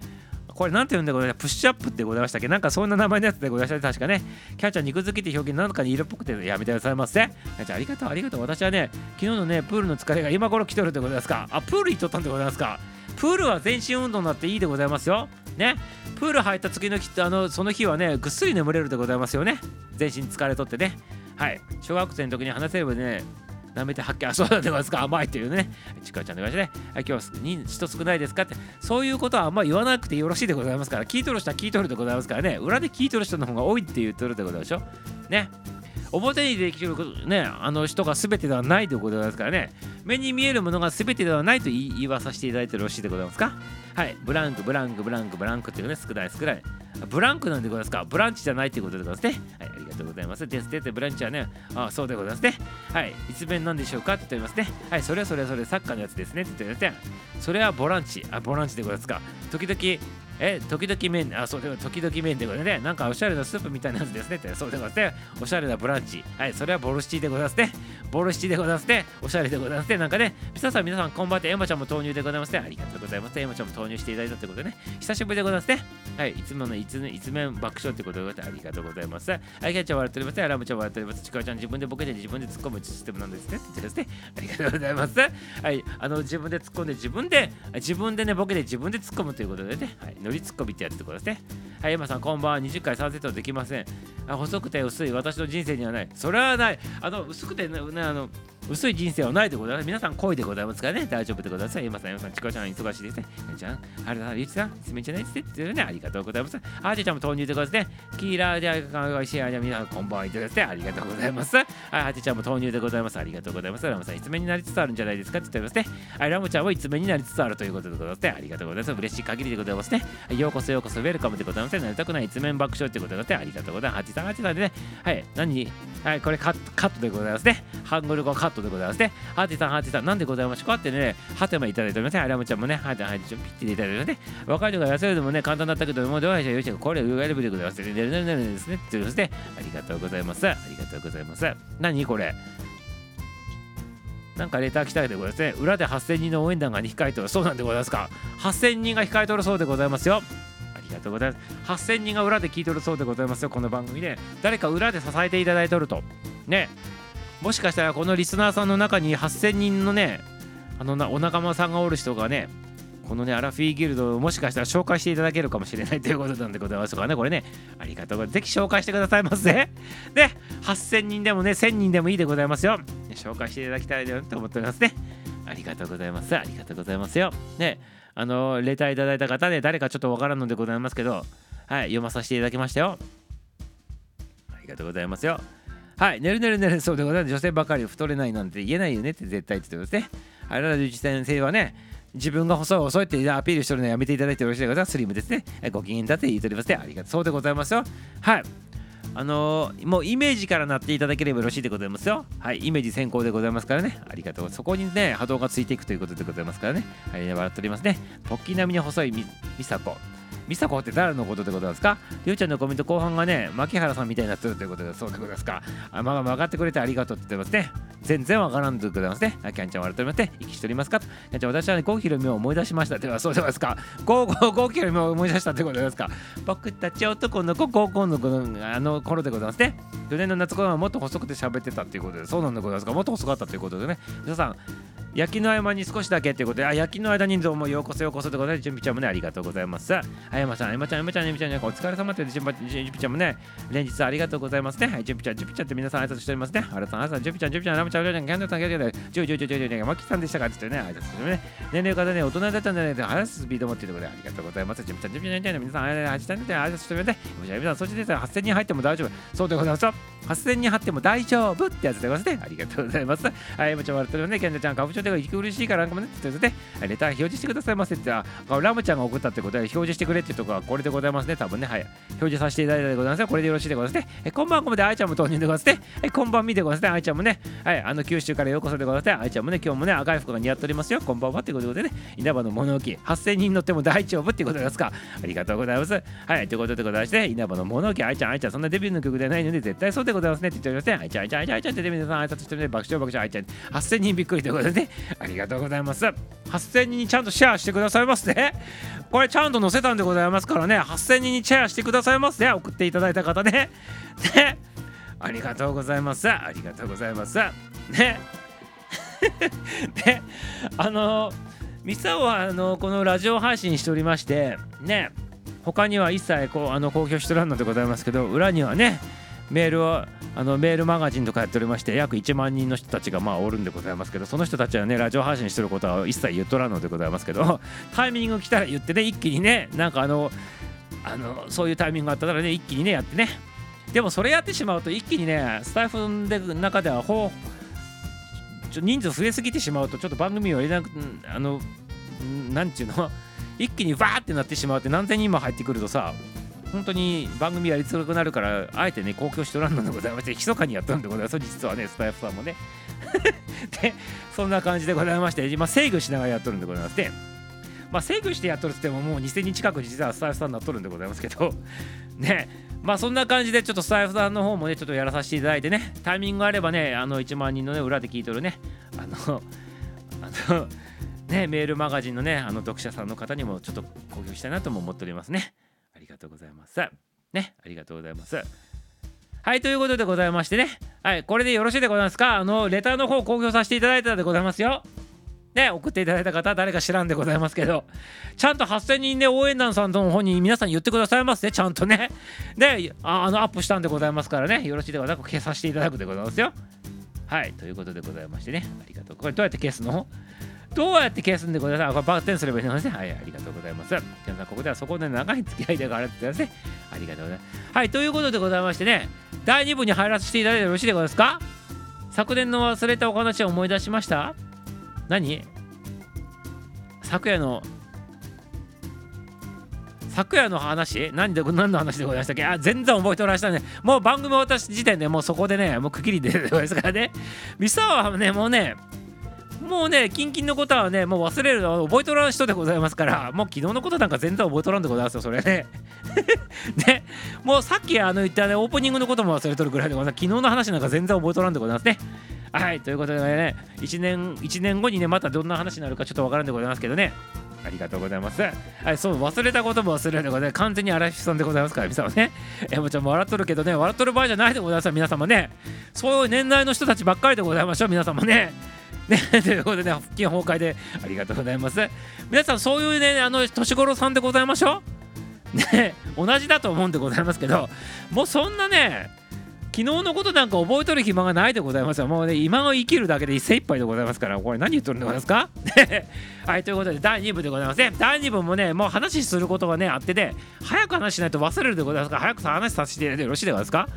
これなんて言うんでございますプッシュアップってございましたっけ？なんかそんな名前のやつでございました確かね。キャッチャー肉付きって表現なんかに色っぽくてやめてくださいませ。キャッチャーありがとうありがとう。私はね、昨日のね、プールの疲れが今頃来とるでございますか？あ、プール行っとったんでございますか？プールは全身運動になっていいでございますよ。ね。プール入った次の日あのその日はね、ぐっすり眠れるでございますよね。全身疲れとってね。はい。小学生の時に話せればね、舐めて発見あそうなんでますか。甘いというね。ちくわちゃんの会社ね。はい今日は人少ないですかって。そういうことはあんま言わなくてよろしいでございますから。聞いとる人は聞いとるでございますからね。裏で聞いとる人の方が多いって言っとるでございましょね。表にできることねあの人が全てではないということですからね。目に見えるものが全てではないと言いわさせていただいてよろしいでございますか？はい。ブランクブランクブランクブランクっていうね少ない少ない。ブランクなんでございますか？ブランチじゃないということでございますね。はい。ありがとうございます。ですってブランチはねああそうでございますね。はい。一面なんでしょうかって言っておりますね。はい。それはそれはそれサッカーのやつですねって言ってそれはボランチ。あボランチでございますか。時々え、時々麺、あ、そうで時々麺でございますね。なんかおしゃれなスープみたいなやつですねって、そうでございますね。おしゃれなブランチ。はい、それはボルシチでございますね。ボルシチでございますね。おしゃれでございますね。なんかね、皆さん、皆さん、こんばんは。エマちゃんも投入でございますね。ありがとうございます。エマちゃんも投入していただいたということでね。久しぶりでございますね。はい、いつものいついつ面爆笑ということでありがとうございます。はい、キャッチャー笑っておりますね。アラムちゃん笑っております。ちくわちゃん自分でボケて自分で突っ込むシステムなんですね。ってですね。ありがとうございます。はい、あの自分で突っ込んで自分で自分でねボケて自分で突っ込むということでね。はい、ノリ突っ込みってやつことですね。はい、山さん、こんばんは。20回3セットできません。あ細くて薄い、私の人生にはない。それはない。あの、薄くてね、あの、薄い人生はないでございます。皆さん恋でございますからね、大丈夫でございます。今さん、今さん、ちこちゃん、忙しいですね。ちゃん、あれだ、ゆうちさん、すめちゃないですってね、ありがとうございます。あーちゃちゃんも投入でございますね。キーラーであしあじゃ皆さん、こんばんはいたですね。ありがとうございます。あーちちゃんも投入でございます。ありがとうございます。ラムさん、いつ目になりつつあるんじゃないですかって言ってますね。はい、ラムちゃんはいつ目になりつつあるということでございますね。ありがとうございます。嬉しい限りでございますね。ようこそようこそ、ウェルカムでございます。なりたくない一面爆笑ってことでございます。ありがとうございます。8 3 8 3でね。はい、何はい、これカットカットでございますね。ハングル語カットでございますね。ハーティさん、ハーティさん、なんでございましょうかってね、ハテマいただいておりますね。アラムちゃんもね、ハーティ、ハーティ、ピッていただいてね。若い人が痩せるのもね、簡単だったけど、もうどうしよう、これ、上レベルでございますね。ねるねるねるですね。ってですね。ありがとうございます。ありがとうございます。何これ？なんかレター来たいでございますね。裏で8000人の応援団が控えてる。そうなんでございますか。8000人が控えとるそうでございますよ。ありがとうございます。8000人が裏で聞いとるそうでございますよ。この番組で。誰か裏で支えていただいとると。ね。もしかしたらこのリスナーさんの中に8000人のねあのなお仲間さんがおる人がねこのねアラフィーギルドをもしかしたら紹介していただけるかもしれないということなんでございますからねこれねありがとうございます。ぜひ紹介してくださいませ。で8000人でもね1000人でもいいでございますよ。紹介していただきたいなと思っておりますね。ありがとうございます。ありがとうございますよ。ねあのレターいただいた方ね誰かちょっとわからんのでございますけどはい読まさせていただきましたよ。ありがとうございますよ。はい、ねるねるねる、そうでございます。女性ばかり太れないなんて言えないよねって絶対って言ってますね。あらら実先生はね、自分が細い遅いってアピールしてるのやめていただいてよろしいでございます。スリムですね。ご機嫌だって言っておりますね。ありがとう。そうでございますよ。はい。あのー、もうイメージからなっていただければよろしいでございますよ。はい、イメージ先行でございますからね。ありがとう。そこにね、波動がついていくということでございますからね。はい、笑っておりますね。ポッキー並みに細いみ、みさこ。美佐子って誰のことでございますか？りゅうちゃんのコメント後半がね、牧原さんみたいになってるということで、そうでございますか？あまあ、分かってくれてありがとうって言ってますね。全然わからんでございますね。あキャンちゃん笑っておりますね。息しておりますか？と。キャンちゃん、私はね、郷ひろみを思い出しました。では、そうでございますか。郷ひろみを思い出したってことでございますか？僕たち男の子、高校の子のあの頃でございますね。去年の夏頃はもっと細くて喋ってたっていうことで、そうなんでございますか？もっと細かったということでね。皆さん、焼きの合間に少しだけということで、あ、焼きの間にどうもようこそようこそということで、準備ちゃんもね、ありがとうございます。あやまさん、あやまちゃん、あやまちゃん、あやまちゃん、お疲れ様って準備ちゃんもね、連日ありがとうございますね。はい、準備ちゃん、準備ちゃんって皆さん挨拶しておりますね。あらさん、あらさん、準備ちゃん、準備ちゃん、あやまちゃん、あやまちゃん、キャンドルさん、キャンドルさん、ジョジョジョジョイジョイ、マキさんでしたかって言ってね、挨拶してね。年齢方ね、大人だったんじゃないで、話すスピードもっていうことで、ありがとうございます。準備ちゃん、準備ちゃん、皆さん、挨拶してね、挨拶してね。皆さん、そしてですね、8000人入っても大丈夫。そうでございますよ。8000人入っても大丈夫ってやつでございますね。ありがとうございます。はい、もちろん笑ってるね、ケンジちゃん、カブチョでが嬉しいから、なんかもね、って言って、レター表示してくださいませって、あラムちゃんが送ったってことで、表示してくれってところはこれでございますね、多分ね。はい。表示させていただいたでございますね。これでよろしいでございますね。えこんばんはこまであいちゃんも投入でございますね。えこんばんみでございますね。あいちゃんもね、はい、あの九州からようこそでございますね。あいちゃんもね、今日もね、赤い服が似合っておりますよ。こんばんはってことでね、稲葉の物置、8000人乗っても大丈夫ってことですか。ありがとうございます。はい、ということでございまして、稲葉の物置、あいちゃん、あいちゃん、そんなデビューの曲ではないので、絶対そうでございますねって言っておりますね。あいちゃん、あいちゃん、あいちゃん、あいちゃんって皆さん挨拶してね、爆笑爆笑、あいちゃん、8000人びっくりということでね、ありがとうございます。8000人にちゃんとシェアしてくださいますね。これちゃんと載せたんでございますからね、8000人にシェアしてくださいますね。送っていただいた方ね。ね。ありがとうございます。ありがとうございます。ね。で、あの、ミサオはあのこのラジオ配信しておりまして、ね。他には一切こうあの公表しとらんのでございますけど裏にはねメールをあのメールマガジンとかやっておりまして約1万人の人たちがまあおるんでございますけどその人たちはねラジオ配信してることは一切言っとらんのでございますけど タイミング来たら言ってね一気にねなんかあのあのそういうタイミングがあったらね一気にねやってね。でもそれやってしまうと一気にねスタイフの中ではほうちょ人数増えすぎてしまうとちょっと番組を入れなくあのなんていうの？一気にバーってなってしまうって何千人も入ってくるとさ本当に番組やりづらくなるからあえてね公共しとらんのでございまして密かにやったんでございます。実はねスタイフさんもね。でそんな感じでございまして今制御しながらやっとるんでございましてまあ制御してやっとるっつってももう2000人近く実はスタイフさんになっとるんでございますけど ね。まあそんな感じでちょっとスタイフさんの方もねちょっとやらさせていただいてね。タイミングがあればねあの1万人のね裏で聞いとるね。あの あのねメールマガジンのねあの読者さんの方にもちょっと公表したいなとも思っておりますね。ありがとうございます。ね、ありがとうございます。はい、ということでございましてね、はい、これでよろしいでございますか？あの、レターの方公表させていただいたでございますよ。ね、送っていただいた方、誰か知らんでございますけど、ちゃんと8000人で応援団さんの方に皆さん言ってくださいますね、ちゃんとね。で、ああの、アップしたんでございますからね、よろしいでございます消させていただくでございますよ。はい、ということでございましてね、ありがとう。これどうやって消すの？どうやって消すんでございます？かバッテンすればいいのですね。はい、ありがとうございます。皆さん、ここではそこで長い付き合いでがあるってですね。ありがとうございます。はい、ということでございましてね、第2部に入らせていただいてよろしいでございますか？昨年の忘れたお話を思い出しました？何？昨夜の昨夜の話？何で何の話でございましたっけ？あ全然覚えておらしたねもう番組渡し時点でもうそこでねもう区切りでございますからねミサはねもうねもうね、近々のことはね、もう忘れるの覚えとらん人でございますから、もう昨日のことなんか全然覚えとらんでございますよ、それね。ね、もうさっきあの言ったね、オープニングのことも忘れとるぐらいでございます。昨日の話なんか全然覚えとらんでございますね。はい、ということでね、1年、1年後にね、またどんな話になるかちょっとわからんでございますけどね。ありがとうございます。はい、そう、忘れたことも忘れるでございます。完全に荒木さんでございますから、皆様ね。え、もちろん笑っとるけどね、笑っとる場合じゃないでございます皆様ね。そういう年代の人たちばっかりでございましょう、皆様ね。ね、ということでね、腹筋崩壊でありがとうございます。皆さん、そういうね、あの、年頃さんでございましょう？ね、同じだと思うんでございますけど、もうそんなね、昨日のことなんか覚えとる暇がないでございますよ。もうね、今を生きるだけで精一杯でございますから、これ何言っとるんでございますか？はい、ということで、第2部でございますね。第2部もね、もう話することがね、あってね、早く話しないと忘れるでございますから、早く話させていただいてよろしいでございますか？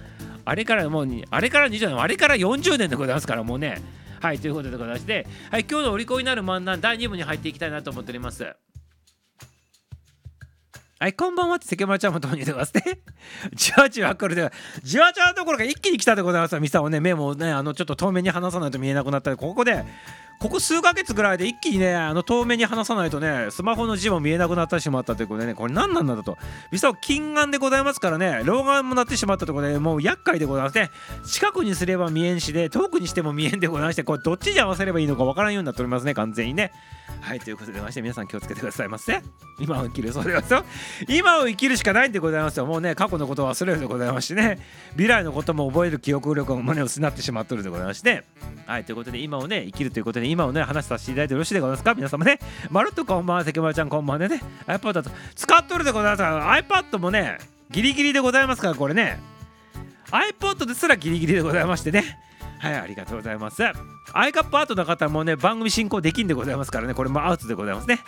あれからもう、あれから20年、あれから40年でございますから、もうね、はい、ということでございまして、はい、今日のお利口になる漫談第2部に入っていきたいなと思っております。はい、こんばんはって関丸ちゃんも投入でございますね。じわじわ来るで、じわじわのところが一気に来たでございます。ミサをね、目もね、あの、ちょっと透明に離さないと見えなくなった、ここで、ここ数ヶ月ぐらいで一気にね、あの遠目に離さないとね、スマホの字も見えなくなってしまったということでね、これ何なんだと。実は近眼でございますからね、老眼もなってしまったとことで、もう厄介でございますね。近くにすれば見えんしで、遠くにしても見えんでございまして、これどっちに合わせればいいのかわからんようになっておりますね、完全にね。はい、ということでまして皆さん気をつけてくださいませ。今を生きるそうでございますよ。今を生きるしかないんでございますよ。もうね、過去のことを忘れるでございましてね、未来のことも覚える記憶力を胸を失ってしまっとるでございまして、はい、ということで今をね、生きるということで今をね、話させていただいてよろしいでございますか？皆様ね。まるっとこんばんは、関村ちゃんこんばんはね。iPad だと使っとるでございます。iPad もね、ギリギリでございますから、これね。iPod ですらギリギリでございましてね。はいありがとうございますアイカップアートの方もね番組進行できんでございますからねこれもアウトでございますね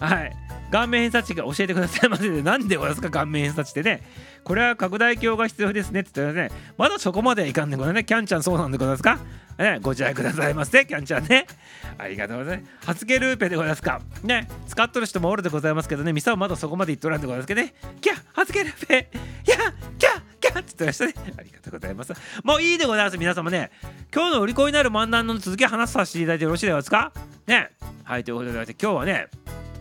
はい顔面偏差値が教えてくださいませで何でございますか？顔面偏差値ってねこれは拡大鏡が必要ですねって言ったらねまだそこまではいかんでございねキャンちゃんそうなんでございますか？ね、ご自愛くださいませ、キャンちゃんね。ありがとうございます。発言ルーペでございますか？ね、使っとる人もおるでございますけどね、ミサはまだそこまで言っとらんでございますけどね。キャ発言ルーペキャキャキャって言ってましたね。ありがとうございます。もういいでございます、皆様ね。今日の売り子になる漫談の続き話させていただいてよろしいでございますか？ね。はい、ということで今日はね、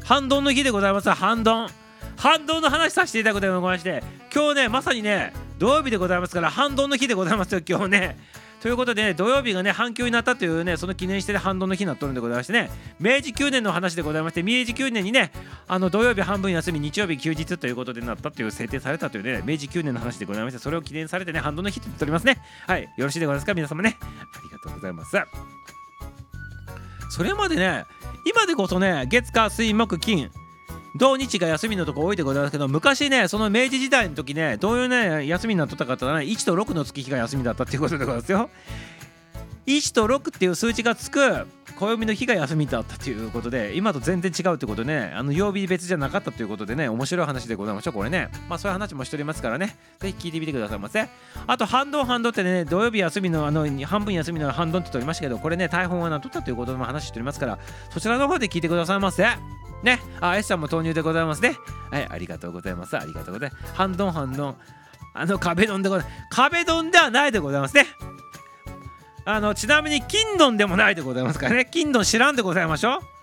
半ドンの日でございます。半ドン。半ドンの話させていただくでございまして、今日ね、まさにね、土曜日でございますから、半ドンの日でございますよ、今日ね。ということで、ね、土曜日がね、反響になったというね、その記念して反動の日になっとるんでございましてね、明治9年の話でございまして、明治9年にね、あの土曜日半分休み、日曜日休日ということでなったという制定されたというね、明治9年の話でございまして、それを記念されてね、反動の日と言っておりますね。はい、よろしいでございますか、皆様ね。ありがとうございます。それまでね、今でこそね、月火水木金、土日が休みのとこ多いでございますけど昔ねその明治時代の時ねどういうね休みになっとったかってね1と6の月日が休みだったっていうことでございますよ。1と6っていう数字がつく。暦の日が休みだったということで今と全然違うってことね。あの曜日別じゃなかったということでね面白い話でございましょうこれね。まあそういう話もしておりますからね。ぜひ聞いてみてくださいませ。あと半ドン半ドってね土曜日休みのあの半分休みの半ドンって言っておりましたけどこれね台本はなとったということも話しておりますからそちらの方で聞いてくださいませ。ね。あ S さんも投入でございますね。はいありがとうございます。ありがとうございます。半ドン半ドン。あの壁ドンでございます。壁ドンではないでございますね。あのちなみに金ドンでもないでございますからね。金ドン知らんでございましょう。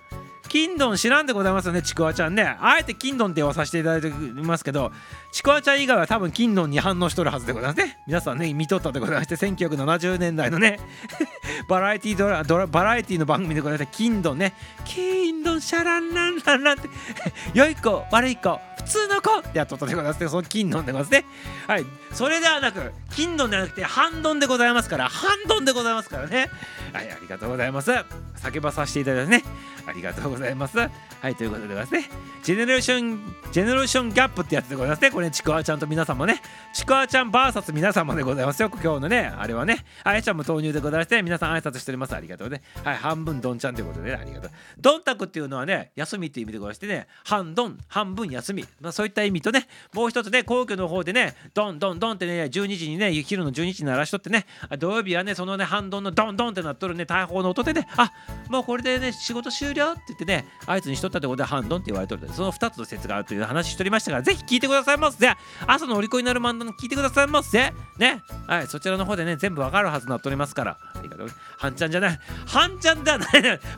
金ドン知らんでございますよねちくわちゃんね。あえて金ドンって言わさせていただいてますけどちくわちゃん以外は多分金ドンに反応しとるはずでございますね。皆さんね見とったでございまして1970年代のね バラエティドラドラバラエティの番組でございまして金ドンね。金ドンシャランランランランって 良い子悪い子普通の子ってやっとったでございますね。その金ドンでございますね。はい。それではなく金ドンではなくて半ドンでございますから半ドンでございますからね。はいありがとうございます。叫ばさせていただいてね。ありがとうございます。ございます。はいということでございますね。ジェネレーションジェネレーションギャップってやつでございますね。これちくわちゃんと皆さんもね。ちくわちゃん VS 皆様でございますよ。今日のねあれはね。あやちゃんも投入でございまして皆さん挨拶しております。ありがとうね。はい半分どんちゃんということで、ね、ありがとう。どんたくっていうのはね休みっていう意味でございましてね。半どん半分休み、まあ、そういった意味とねもう一つね皇居の方でねどんどんどんってね12時にね昼の12時に鳴らしとってね土曜日はねそのね半どんのどんどんってなっとるね大砲の音でねあもうこれでね仕事終了って言ってねあいつにしとったてことで半ドンって言われとるその2つの説があるという話しておりましたからぜひ聞いてくださいませ朝のお利口になる漫談聞いてくださいませねはいそちらの方でね全部わかるはずになっておりますからありがとう半ちゃんじゃない半ちゃんではない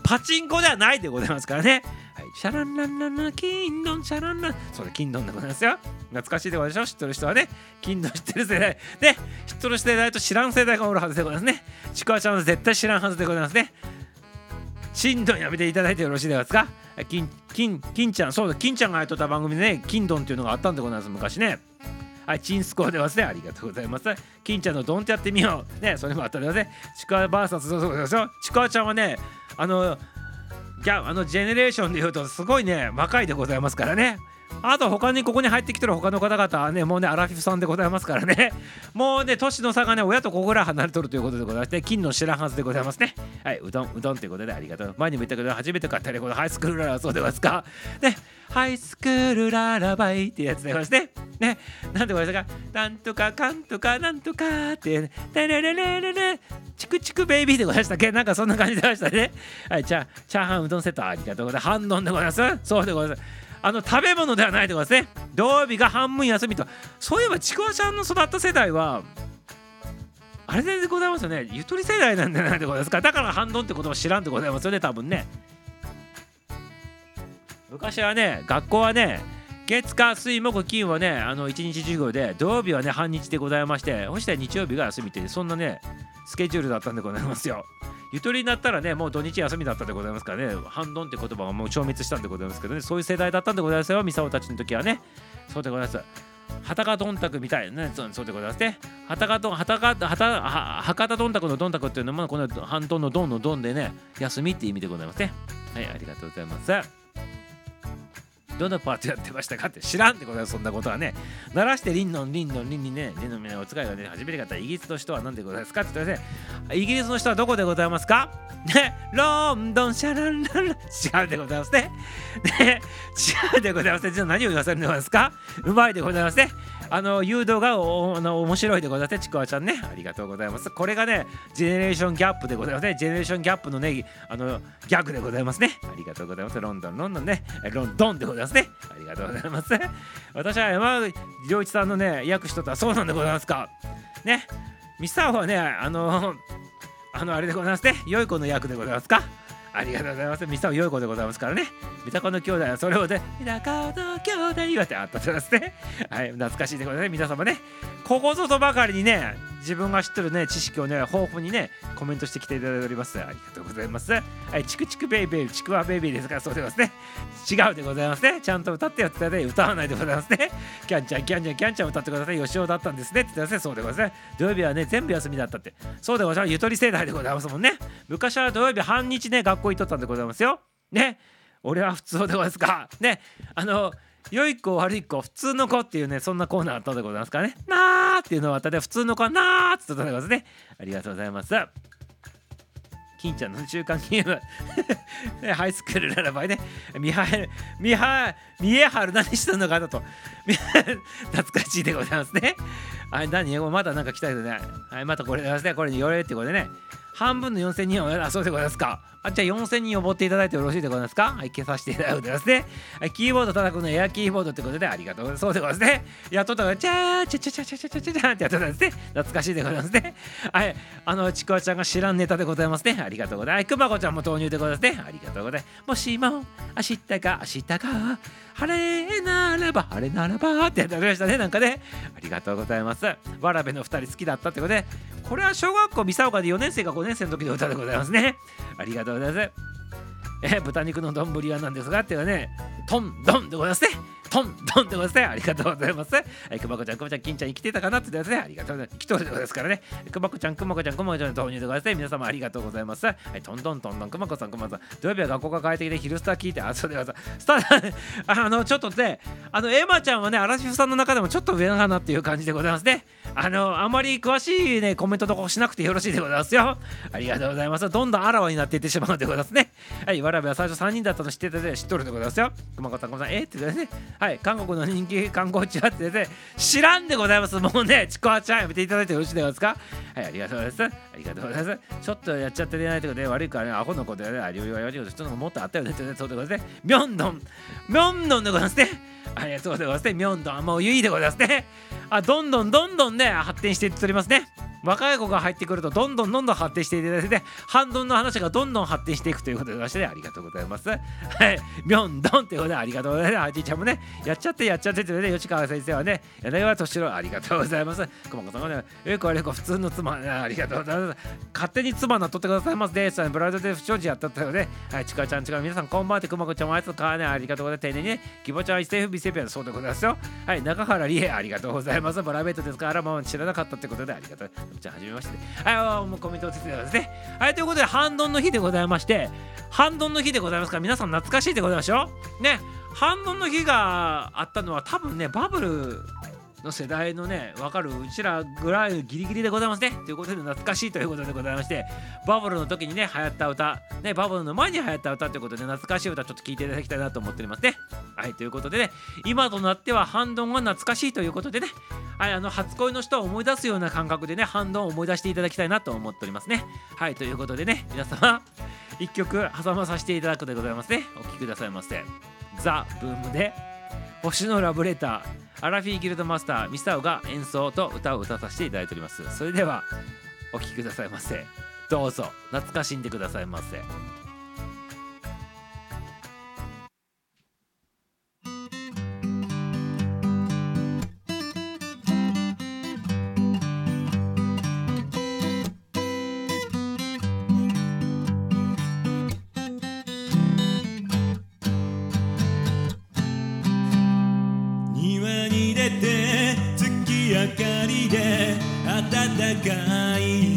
パチンコではないでございますからねはい、シャランランランラン、金ドン、シャランラン。それ、金ドンでございますよ。懐かしいでございましょう。知ってる人はね、金ドン知ってる世代。ね、知ってる世代と知らん世代がおるはずでございますね。ちくわちゃんは絶対知らんはずでございますね。金ドンやめていただいてよろしいですか？金、金、金ちゃん、そうだ、金ちゃんがやっとった番組でね、金ドンっていうのがあったんでございます、昔ね。はい、チンスコーでますね。ありがとうございます。金ちゃんのドンってやってみよう。ね、それもあったんですね。ちくわ VS そうそうですよ。ちくわちゃんはね、あの、ギャあのジェネレーションで言うとすごいね若いでございますからねあと他にここに入ってきてる他の方々はねもうねアラフィフさんでございますからね。もうね年の差がね親とここぐらい離れとるということでございまして金の知らんはずでございますね。はいうどんうどんということでありがとう。前にも言ったけど初めて買ったレコードハイスクールララそうでございますか。ねハイスクールララバイっていうやつでございますね。ねなんでございますか。なんとかかんとかなんとかってテレレレレレチクチクベイビーでございましたっけなんかそんな感じでございましたねはいじゃあチャーハンうどんセットありがとうございます半丼でございますそうでございますあの食べ物ではないとかですね。土曜日が半分休みと。そういえばちくわちゃんの育った世代はあれでございますよね。ゆとり世代なんじゃないでございますか。だから反論ってことも知らんでございますよね多分ね。昔はね学校はね月火水木金はねあの1日授業で土曜日はね半日でございましてそして日曜日が休みってそんなねスケジュールだったんでございますよ。ゆとりになったらねもう土日休みだったでございますからね半ドンって言葉がもう消滅したんでございますけどねそういう世代だったんでございますよミサオたちの時はね。そうでございます。はたかどんたくみたいなねそうでございますね。はたかどんはたかはたは博多どんたくのどんたくっていうのもこの半ドンのどんのどんでね休みって意味でございますね。はいありがとうございます。どんなパートやってましたかって知らんってことはそんなことはね。鳴らしてリンのンリンのンリンにねリンの皆お使いがね初めて方イギリスの人は何でございますかって言ったらねイギリスの人はどこでございますか？ねロンドンシャランラン違うでございますね。ね違うでございますね。じゃあ何を言わせるんですか？うまいでございますね。あの誘導がおあの面白いでございますちくわちゃんね。ありがとうございます。これがねジェネレーションギャップでございますね。ジェネレーションギャップのねあのギャグでございますね。ありがとうございます。ロンドンロンドンね。ロンドンでございますね。ありがとうございます。私は山良一さんのね訳しとったそうなんでございますか。ね。ミサオはねあのあのあれでございますね。良い子の役でございますか。ありがとうございます。ミサオ良い子でございますからね。三鷹の兄弟はそれをね、三鷹の兄弟はってあったそうですね。はい、懐かしいでございますね。皆様ね、ここぞとばかりにね、自分が知ってるね、知識をね、豊富にね、コメントしてきていただいております。ありがとうございます。はい、チクチクベイベー、チクワベイベーですから、そうでございますね。違うでございますね。ちゃんと歌ってやってたね、歌わないでございますね。キャンちゃん、キャンちゃん、キャンちゃん歌ってください。よしおだったんですね。って言ってますね。そうでございますね。土曜日はね、全部休みだったって。そうでございます。ゆとり世代でございますもんね。昔は土曜日半日ね、学校行っとったんでございますよ。ね。俺は普通でございますかねあの良い子悪い子普通の子っていうねそんなコーナーあったでございますからね。なーっていうのはあったで普通の子はなーって言ったでございますね。ありがとうございます。金ちゃんの中間ゲームねハイスクールララバイねミハエルミハミエハル何してんのかなと。懐かしいでございますね。はい何？まだなんか来たけどね。はいまたこれですね。これによれってことでね。半分の4000人をあそうでございますか。あじゃあ4000人登っていただいてよろしいでございますか。はい消させていただくですね。はいキーボード叩くのエアキーボードってことでありがとうございます。そうでございますね。やっとったからチャーチャチャチャチャチャチャチャチャってやってたんですね懐かしいでございますねはいあのちくわちゃんが知らんネタでございますねありがとうございますくまこちゃんも投入でございますねありがとうございますもしも明日が明日が晴れならば晴れならばってやってましたねなんかねありがとうございますわらべの2人好きだったってことでこれは小学校三沢岡で4年生か5年生の時の歌でございますね。ありがとうございます。え豚肉の丼はなんですがっていうねトンドンでございますね。トントンでございます。ねありがとうございますはいくまこちゃんくまちゃん金ちゃん生きてたかなってですね。ありがとうございます。来とるでございますからね。くまこちゃんくまこちゃんくまこちゃんの投入でございます。ね皆様ありがとうございます。はいトントントントンくまこさんくまさん土曜日は学校が帰ってきて昼スター聞いてあそうでございます。スタあのちょっとねあのエマちゃんはね嵐フさんの中でもちょっと上かなっていう感じでございますね。あのあまり詳しいねコメントとかしなくてよろしいでございますよ。ありがとうございます。どんどんあらわになっていってしまうでございますね。はいわらべは最初3人だったの知ってて知っとるでございますよ。くまこさんくまさんえってね。はい韓国の人気観光地はってね知らんでございます。もうねちくわちゃんやめていただいてよろしいですか？はいありがとうございます。ありがとうございます。ちょっとやっちゃってないとかで悪いからねアホのことやねありょうよやりようと人のもっとあったよねってねそうでございますね。ミョンドン。ミョンドンでございますね。ありがとうございますね。ミョンドンもういいでございますね。あどんどんどんどんね発展していっておりますね。若い子が入ってくるとどんどんどんどん発展していただいて半ドンの話がどんどん発展していくということでましてねありがとうございますはいミョンドンということでありがとうございますあじいちゃんもねやっちゃってやっちゃってってね吉川先生はね柳川敏郎ありがとうございます熊子さんがねえこれ普通の妻ねありがとうございます勝手に妻なっとってくださいますですブラウザで不祥事やったったよねはいちかちゃんちか皆さんこんばんはって熊子ちゃんもあいつかねありがとうございます丁寧にね希望ちゃん一世不備セピアそうでございますよ。はい中原理恵ありがとうございます。プライベートですからもう知らなかったってことでありがとう。じゃあはじめまして。はい、もうコメントをつけてますね。はい、ということで、半ドンの日でございまして、半ドンの日でございますから、皆さん懐かしいでございましょ？う。ね、半ドンの日があったのは、多分ね、バブルの世代のね、わかるうちらぐらいギリギリでございますね。ということで、懐かしいということでございまして、バブルの時にね、流行った歌、ね、バブルの前に流行った歌ということで、懐かしい歌ちょっと聴いていただきたいなと思っておりますね。はい、ということでね、今となっては半ドンが懐かしいということでね、はい、あの初恋の人を思い出すような感覚でね、反動を思い出していただきたいなと思っておりますね。はい、ということでね、皆様、一曲挟まさせていただくでございますね。お聴きくださいませ。ザ・ブームで、星のラブレター、アラフィーギルドマスター、ミスタオが演奏と歌を歌わさせていただいております。それでは、お聴きくださいませ。どうぞ、懐かしんでくださいませ。明かりで暖かい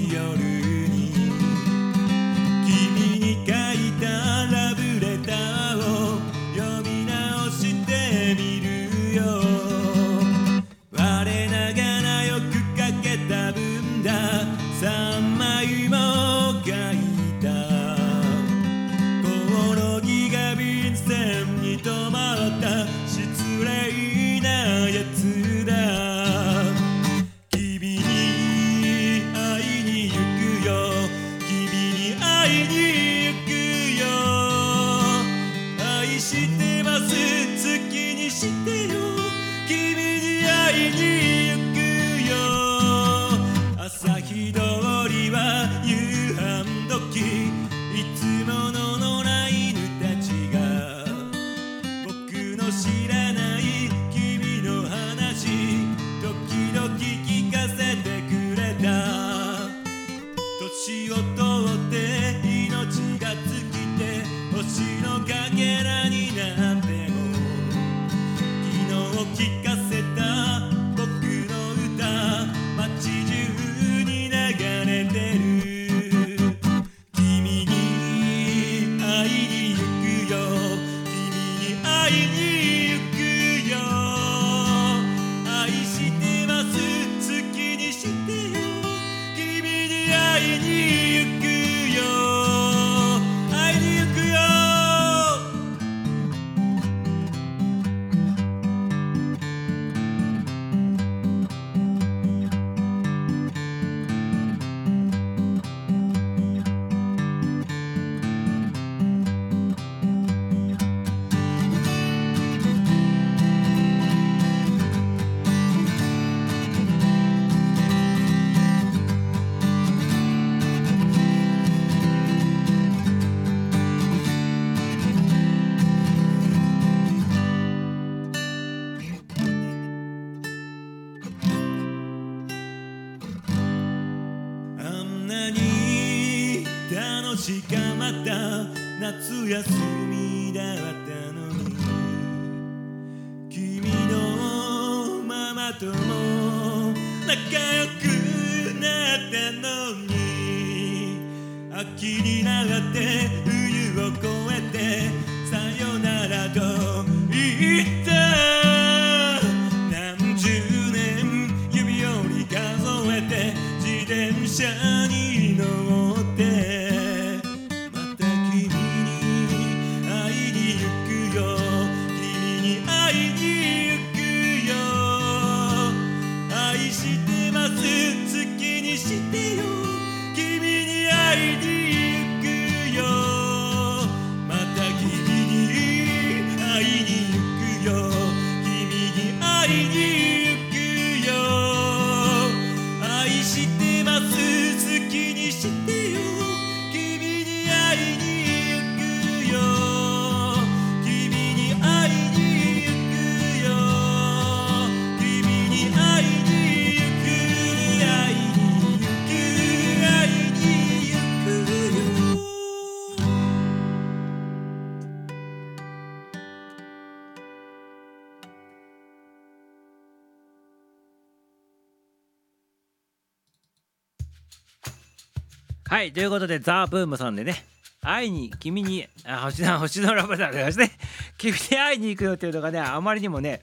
はいということでザ・ブームさんでね会いに君にあ星の星のラブだでして 君に会いに行くよっていうのがねあまりにもね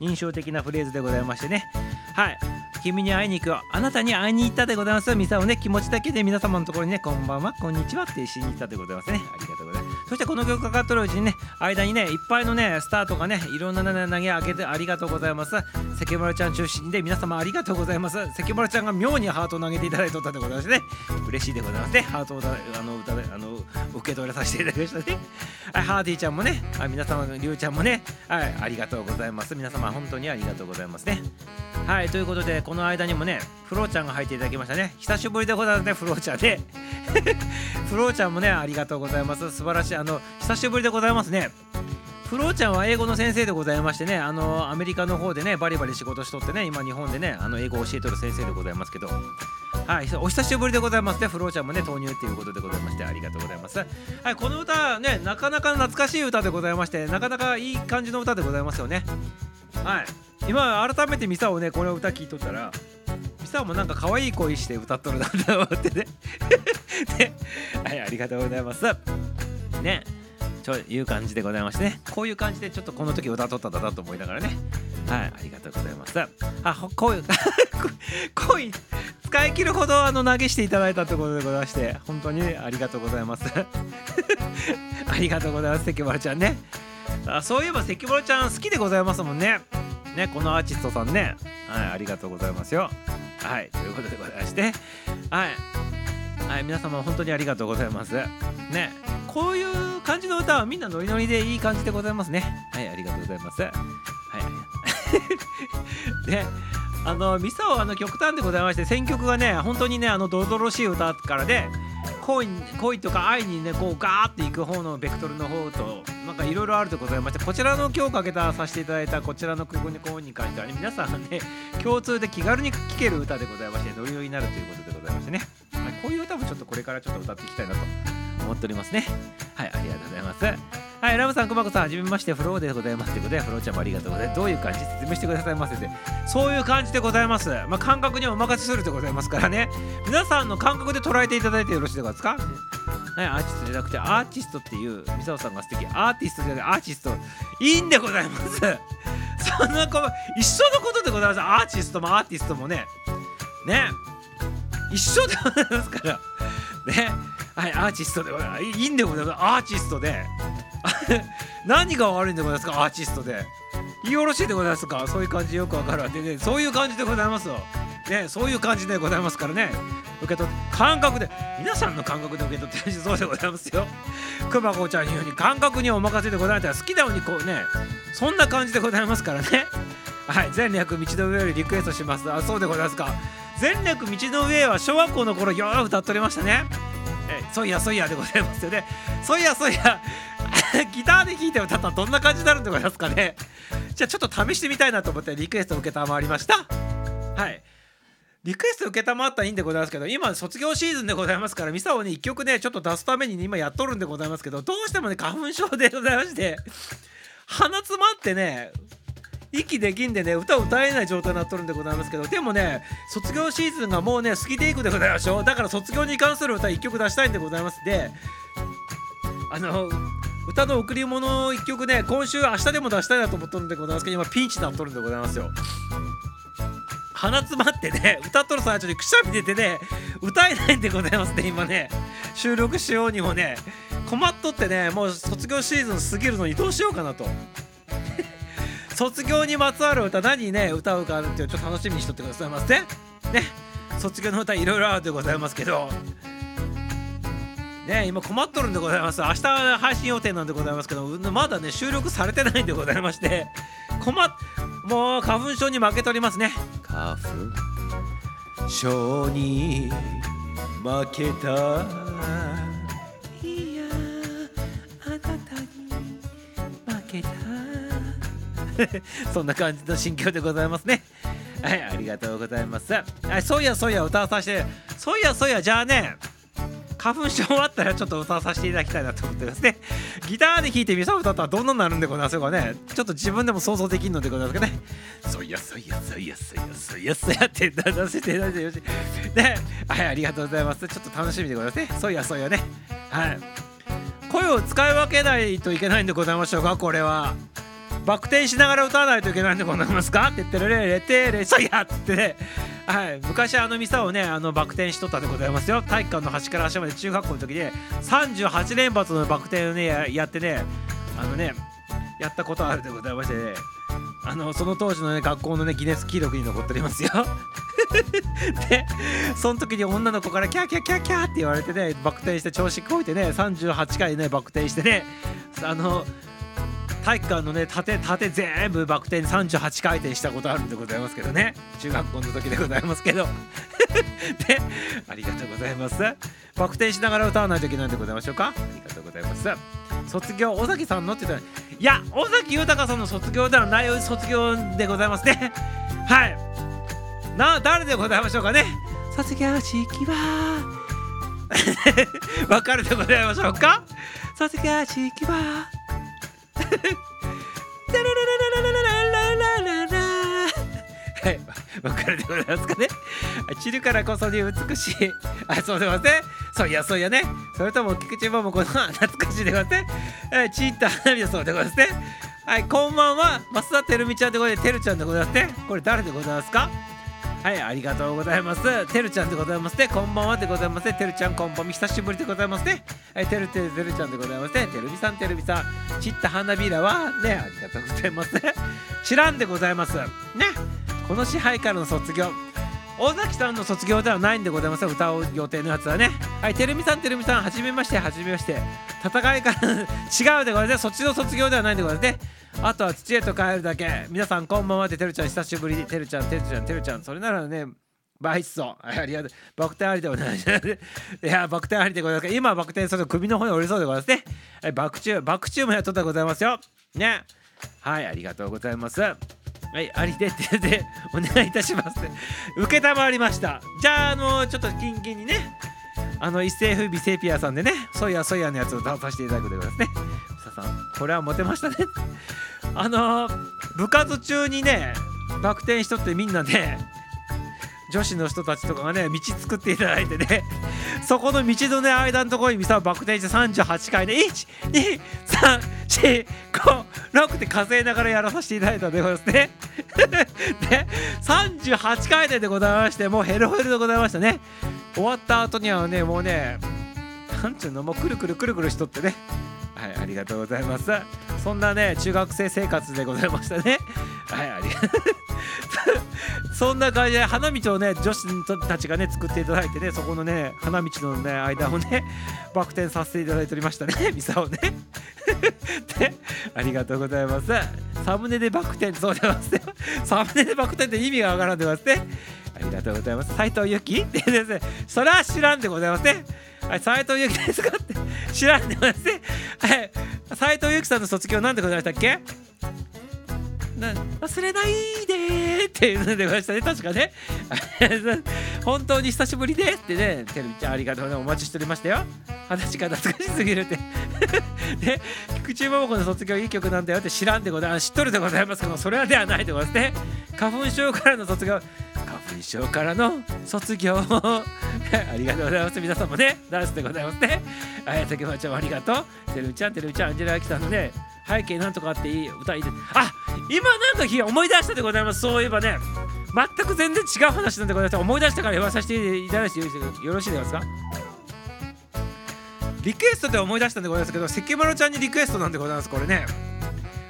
印象的なフレーズでございましてね。はい君に会いに行くよ。あなたに会いに行ったでございますミサをね気持ちだけで皆様のところにねこんばんはこんにちはってしに行ったでございますね。ありがとうございます。そしてこの曲かかっとるうちにね間にねいっぱいのねスターとかねいろんな投げ上げてありがとうございます。関村ちゃん中心で皆様ありがとうございます。関村ちゃんが妙にハートを投げていただいとったでございますね。嬉しいでございますね。ハートをあの歌あの受け取らさせていただきましたね。はいハーティーちゃんもね皆様りゅうちゃんもねはいありがとうございます。皆様本当にありがとうございますね。はいということでこの間にもねフローちゃんが入っていただきましたね。久しぶりでございますねフローちゃんね。フローちゃんもねありがとうございます。素晴らしい。あの久しぶりでございますね。フローちゃんは英語の先生でございましてねあのアメリカの方でねバリバリ仕事しとってね今日本でねあの英語を教えとる先生でございますけど。はいお久しぶりでございますね。フローちゃんもね投入っていうことでございましてありがとうございます。はいこの歌ねなかなか懐かしい歌でございましてなかなかいい感じの歌でございますよね。はい今改めてミサをねこの歌聞いとったらミサもなんか可愛い声して歌っとるなと思ってね。ね。はいありがとうございます。ねちょいう感じでございましてね。こういう感じでちょっとこの時歌っとったんだと思いながらね。はいありがとうございます。あこういう 恋使い切るほどあの投げしていただいたということでございまして本当にありがとうございます。ありがとうございます関丸ちゃんね。あそういえば関丸ちゃん好きでございますもんね。ねこのアーティストさんね。はいありがとうございますよ。はいということでございまして。はい。はい皆様本当にありがとうございます。ねこういう感じの歌はみんなノリノリでいい感じでございますね。はいありがとうございます。はい。で あのミサオあの極端でございまして選曲がね本当にねあのドロドロしい歌からで恋恋とか愛にねこうガーっていく方のベクトルの方となんかいろいろあるでございましてこちらの今日かけたさせていただいたこちらの曲にこうに関してはね皆さんね共通で気軽に聴ける歌でございましてノリノリになるということでございましてね、はい、こういう歌もちょっとこれからちょっと歌っていきたいなと思っておりますね。はいありがとうございます。はいラムさんくまこさんはじめましてフローでございます。ということでフローちゃんもありがとうございます。どういう感じ説明してくださいませてそういう感じでございます。まあ感覚にはお任せするでございますからね。皆さんの感覚で捉えていただいてよろしいですか？はい、アーティストじゃなくてアーティストっていうミサオさんが素敵アーティストじゃなくてアーティスト。いいんでございます。そんなこ一緒のことでございます。アーティストもアーティストもね。ね一緒でございますから。ね。はいアーティストでございます。いいいんでございます。アーティストで。何が悪いんでございますか？アーティストで。よろしいでございますか？そういう感じよくわかるわでねそういう感じでございますよ。ねそういう感じでございますからね。受け取って感覚で皆さんの感覚で受け取ってるそうでございますよ。熊子ちゃんに言うように感覚にお任せでございます好きなようにこうねそんな感じでございますからね。はい全略道の上よりリクエストします。あそうでございますか全略道の上は小学校の頃よう歌っておりましたね。えそういやそういやでございますよね。そういやそういやギターで弾いて歌ったらどんな感じになるんでございますかね。じゃあちょっと試してみたいなと思ってリクエストを受けたまわりました。はい。リクエスト受けたまったらいいんでございますけど今卒業シーズンでございますからミサをね1曲ねちょっと出すために、ね、今やっとるんでございますけどどうしてもね花粉症でございまして鼻詰まってね息できんでね歌を歌えない状態になっとるんでございますけどでもね卒業シーズンがもうね過ぎていくでございましょうだから卒業に関する歌1曲出したいんでございます。であの歌の贈り物を1曲ね今週明日でも出したいなと思っとるんでございますけど今ピンチになっとるんでございますよ。鼻詰まってね歌っとる最中にくしゃみ出てね歌えないんでございますね今ね。収録しようにもね困っとってねもう卒業シーズン過ぎるのにどうしようかなと。卒業にまつわる歌何ね歌うかってちょっと楽しみにしとってくださいませ。ね。卒業の歌いろいろあるでございますけど。ね今困っとるんでございます。明日配信予定なんでございますけどまだね収録されてないんでございまして。困っもう花粉症に負けておりますね。花粉症に負けた。いやあなたに負けた。そんな感じの心境でございますね。はいありがとうございます。はいそういやそういや歌わさせて。そういやそういやじゃあね花粉症あったらちょっと歌わさせていただきたいなと思ってますね。ギターで弾いてミサ歌ったらどんなになるんでございますかね。ちょっと自分でも想像できるのでございますかね。そういやそういやそういやそういやそういやそうやって出させていただいてよし。いね。はいありがとうございます。ちょっと楽しみでございますね。そういやそういやね。はい。声を使い分けないといけないんでございましょうかこれは。バク転しながら歌わないといけないんでございますか?って言ってるレレテレそいやってねはい昔あのミサをねあのバク転しとったでございますよ体育館の端から端まで中学校の時で38連発のバク転をねやってねあのねやったことあるでございましてねあのその当時のね学校のねギネス記録に残っておりますよでその時に女の子からキャーキャキャキャって言われてねバク転して調子こいてね38回ねバク転してねあの体育館のね縦縦全部バク転38回転したことあるんでございますけどね。中学校の時でございますけど。で ありがとうございます。バク転しながら歌わないといけないんでございましょうか。ありがとうございます。卒業尾崎さんのって言ったらいや尾崎豊さんの卒業ではない卒業でございますね。はい。な誰でございましょうかね。卒業式は。わかるでございましょうか。卒業式ははい、わかるでございますかね。散るからこそに美しい。あ、そうでございますね。そういや、そういやね。それとも菊池桃子の懐かしいでございますね。え、ちった花火だそうでございますね。はい、こんばんは。増田てるみちゃんでございます。てるちゃんでございますね。これ誰でございますか？はい、ありがとうございます。てるちゃんでございますね。こんばんはでございますね。てるちゃん、こんばんみ、久しぶりでございますね。はい、てるてるてるちゃんでございますね。てるみさん、てるみさん。散った花びらは、ね、ありがとうございます。知らんでございます。ね、この支配からの卒業。尾崎さんの卒業ではないんでございます歌う予定のやつはねはいてるみさんてるみさんはじめましてはじめまして戦いから 違うでございますそっちの卒業ではないんでございますねあとは土へと帰るだけ。皆さんこんばんはってるちゃん久しぶり。てるちゃんてるちゃんてるちゃん。それならねバイソありがとう。バク転ありでございます。いやバク転ありでございます。今バク転すると首の方に折れそうでございますね。はいバク宙バク宙もやっとったでございますよ。ね。はいありがとうございます。はい、ありでってでお願いいたします。受けたまわりました。じゃあ、あのちょっとキンキンにね、あの一世風靡セピアさんでね、そいやそいやのやつを歌わさせていただくでございますね。ささん、これはモテましたね。あの部活中にね、バク転しとってみんなね、女子の人たちとかがね道作っていただいてねそこの道のね間のところにミサをバク転して38回で12345って数えながらやらさせていただいたんでございますねで38回転でございましてもうヘロヘロでございましたね終わった後にはねもうねなんちゅうのもうくるくるくるくるしとってね。はいありがとうございます。そんなね中学生生活でございましたね。はいありがとう。そんな感じで花道をね女子たちがね作っていただいてねそこのね花道のね間をねバク転させていただいておりましたね。ミサをね。でありがとうございます。サムネでバク転そうでますよ。サムネでバク転って意味がわからんでますね。ありがとうございます。斉藤由紀ってです。ねそれは知らんでございますね。はい斉藤由紀ですかって。知らんでございますね。はい。斉藤由紀さんの卒業なんでございましたっけ？忘れないでっていうのでましたね。確かね。本当に久しぶりでってねてるみちゃんありがとうね。お待ちしておりましたよ。話が懐かしすぎるって。で 菊池桃子の卒業いい曲なんだよって知らんでございます。知っとるでございますけどそれはではないでございますね。花粉症からの卒業。花粉症からの卒業。ありがとうございます。皆さんもねダンスでございますね。はい竹村ちゃんもありがとう。てるみちゃんてるみちゃんアンジェラ・アキさんのね背景なんとかあっていい歌いいであ今なんか思い出したでございます。そういえばね全く全然違う話なんでございます思い出したから言わさせていただいてよろしいですか？リクエストで思い出したんでございますけど関丸ちゃんにリクエストなんでございます。これね。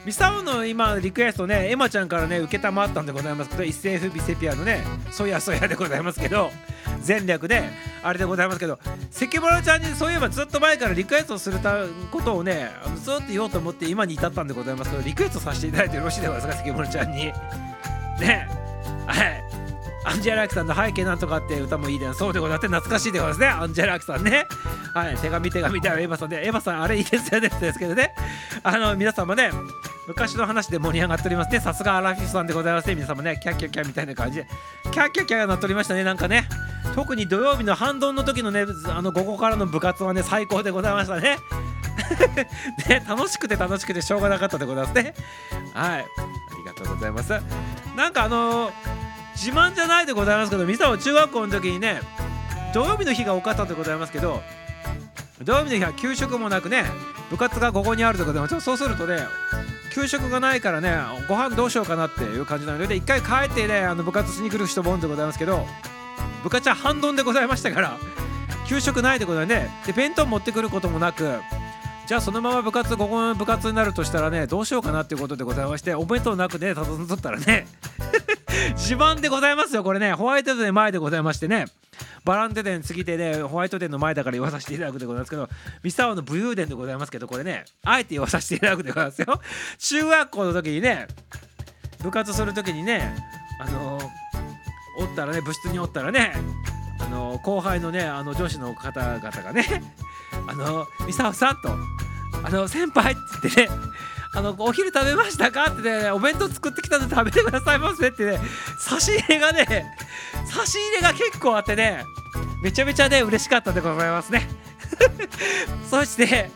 ミサオの今リクエストねエマちゃんからね受けたまったんでございますけど一世不備セピアのねそやそやでございますけど 前略であれでございますけど関村ちゃんにそういえばずっと前からリクエストするたことをねずっと言おうと思って今に至ったんでございますけどリクエストさせていただいてよろしいでございますか関村ちゃんに。ね。はい。アンジェラ・アキさんの背景なんとかって歌もいいでそうでございます懐かしいでございますね。アンジェラ・アキさんね。はい。手紙手紙ではエヴァさんでエヴァさんあれいいです。よねですけどね。あの皆さんもね昔の話で盛り上がっておりますね。さすがアラフィフさんでございますね。皆さんもねキャッキャッキャみたいな感じで。キャッキャッキャがなっておりましたね。なんかね。特に土曜日の半ドンの時のねあの午後からの部活はね最高でございましたね。ね楽しくて楽しくてしょうがなかったでございますね。はい。ありがとうございます。なんかあのー、自慢じゃないでございますけどミサオ中学校の時にね土曜日の日が多かったでございますけど土曜日の日は給食もなくね部活が午後にあるでございますそうするとね給食がないからねご飯どうしようかなっていう感じなので一回帰ってねあの部活しに来る人もんでございますけど部活は半ドンでございましたから給食ないでございますねで弁当持ってくることもなくじゃあそのまま部活午後の部活になるとしたらねどうしようかなっていうことでございましてお弁当なくねたどんとったらね自慢でございますよこれね。ホワイトデー前でございましてね。バランテデン次でねホワイトデーの前だから言わさせていただくでございますけど三沢の武勇伝でございますけどこれねあえて言わさせていただくでございますよ。中学校の時にね部活する時にねあの、おったらね部室におったらねあの、後輩のねあの女子の方々がねあの三沢さんとあの先輩って言ってねあのお昼食べましたか？ってねお弁当作ってきたので食べてくださいませってね差し入れがね差し入れが結構あってねめちゃめちゃね嬉しかったでございますね。そして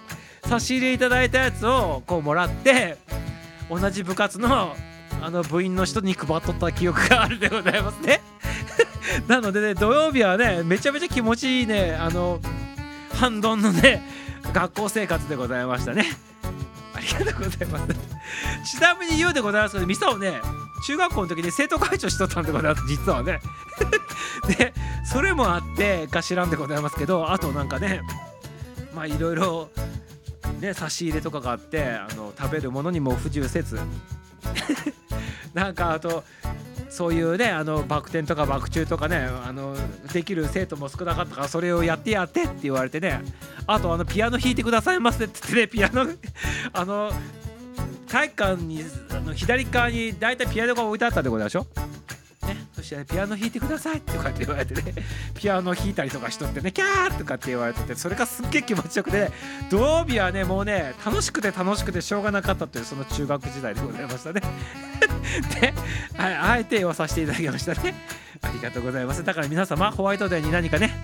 差し入れいただいたやつをこうもらって同じ部活のあの部員の人に配っとった記憶があるでございますね。なのでね土曜日はねめちゃめちゃ気持ちいいねあの半ドンのね学校生活でございましたね。ありがとうございます。ちなみに言うでございますけどミサをね中学校の時に生徒会長しとったんでございます。実はね。でそれもあってかしらんでございますけどあとなんかねまあいろいろね差し入れとかがあってあの食べるものにも不自由せず。なんかあとそういうねあのバク転とかバク宙とかねあのできる生徒も少なかったからそれをやってやってって言われてねあとあのピアノ弾いてくださいませって言ってねピアノあの体育館にあの左側に大体ピアノが置いてあったってことでしょ、そして、ね、ピアノ弾いてください。とかって言われてね。ピアノ弾いたりとかしとってねキャー！とかって言われててそれがすっげえ気持ちよくて、ね、土曜日はねもうね楽しくて楽しくてしょうがなかったっていうその中学時代でございましたね。で、あえて言わさせていただきましたね。ありがとうございます。だから皆様ホワイトデーに何かね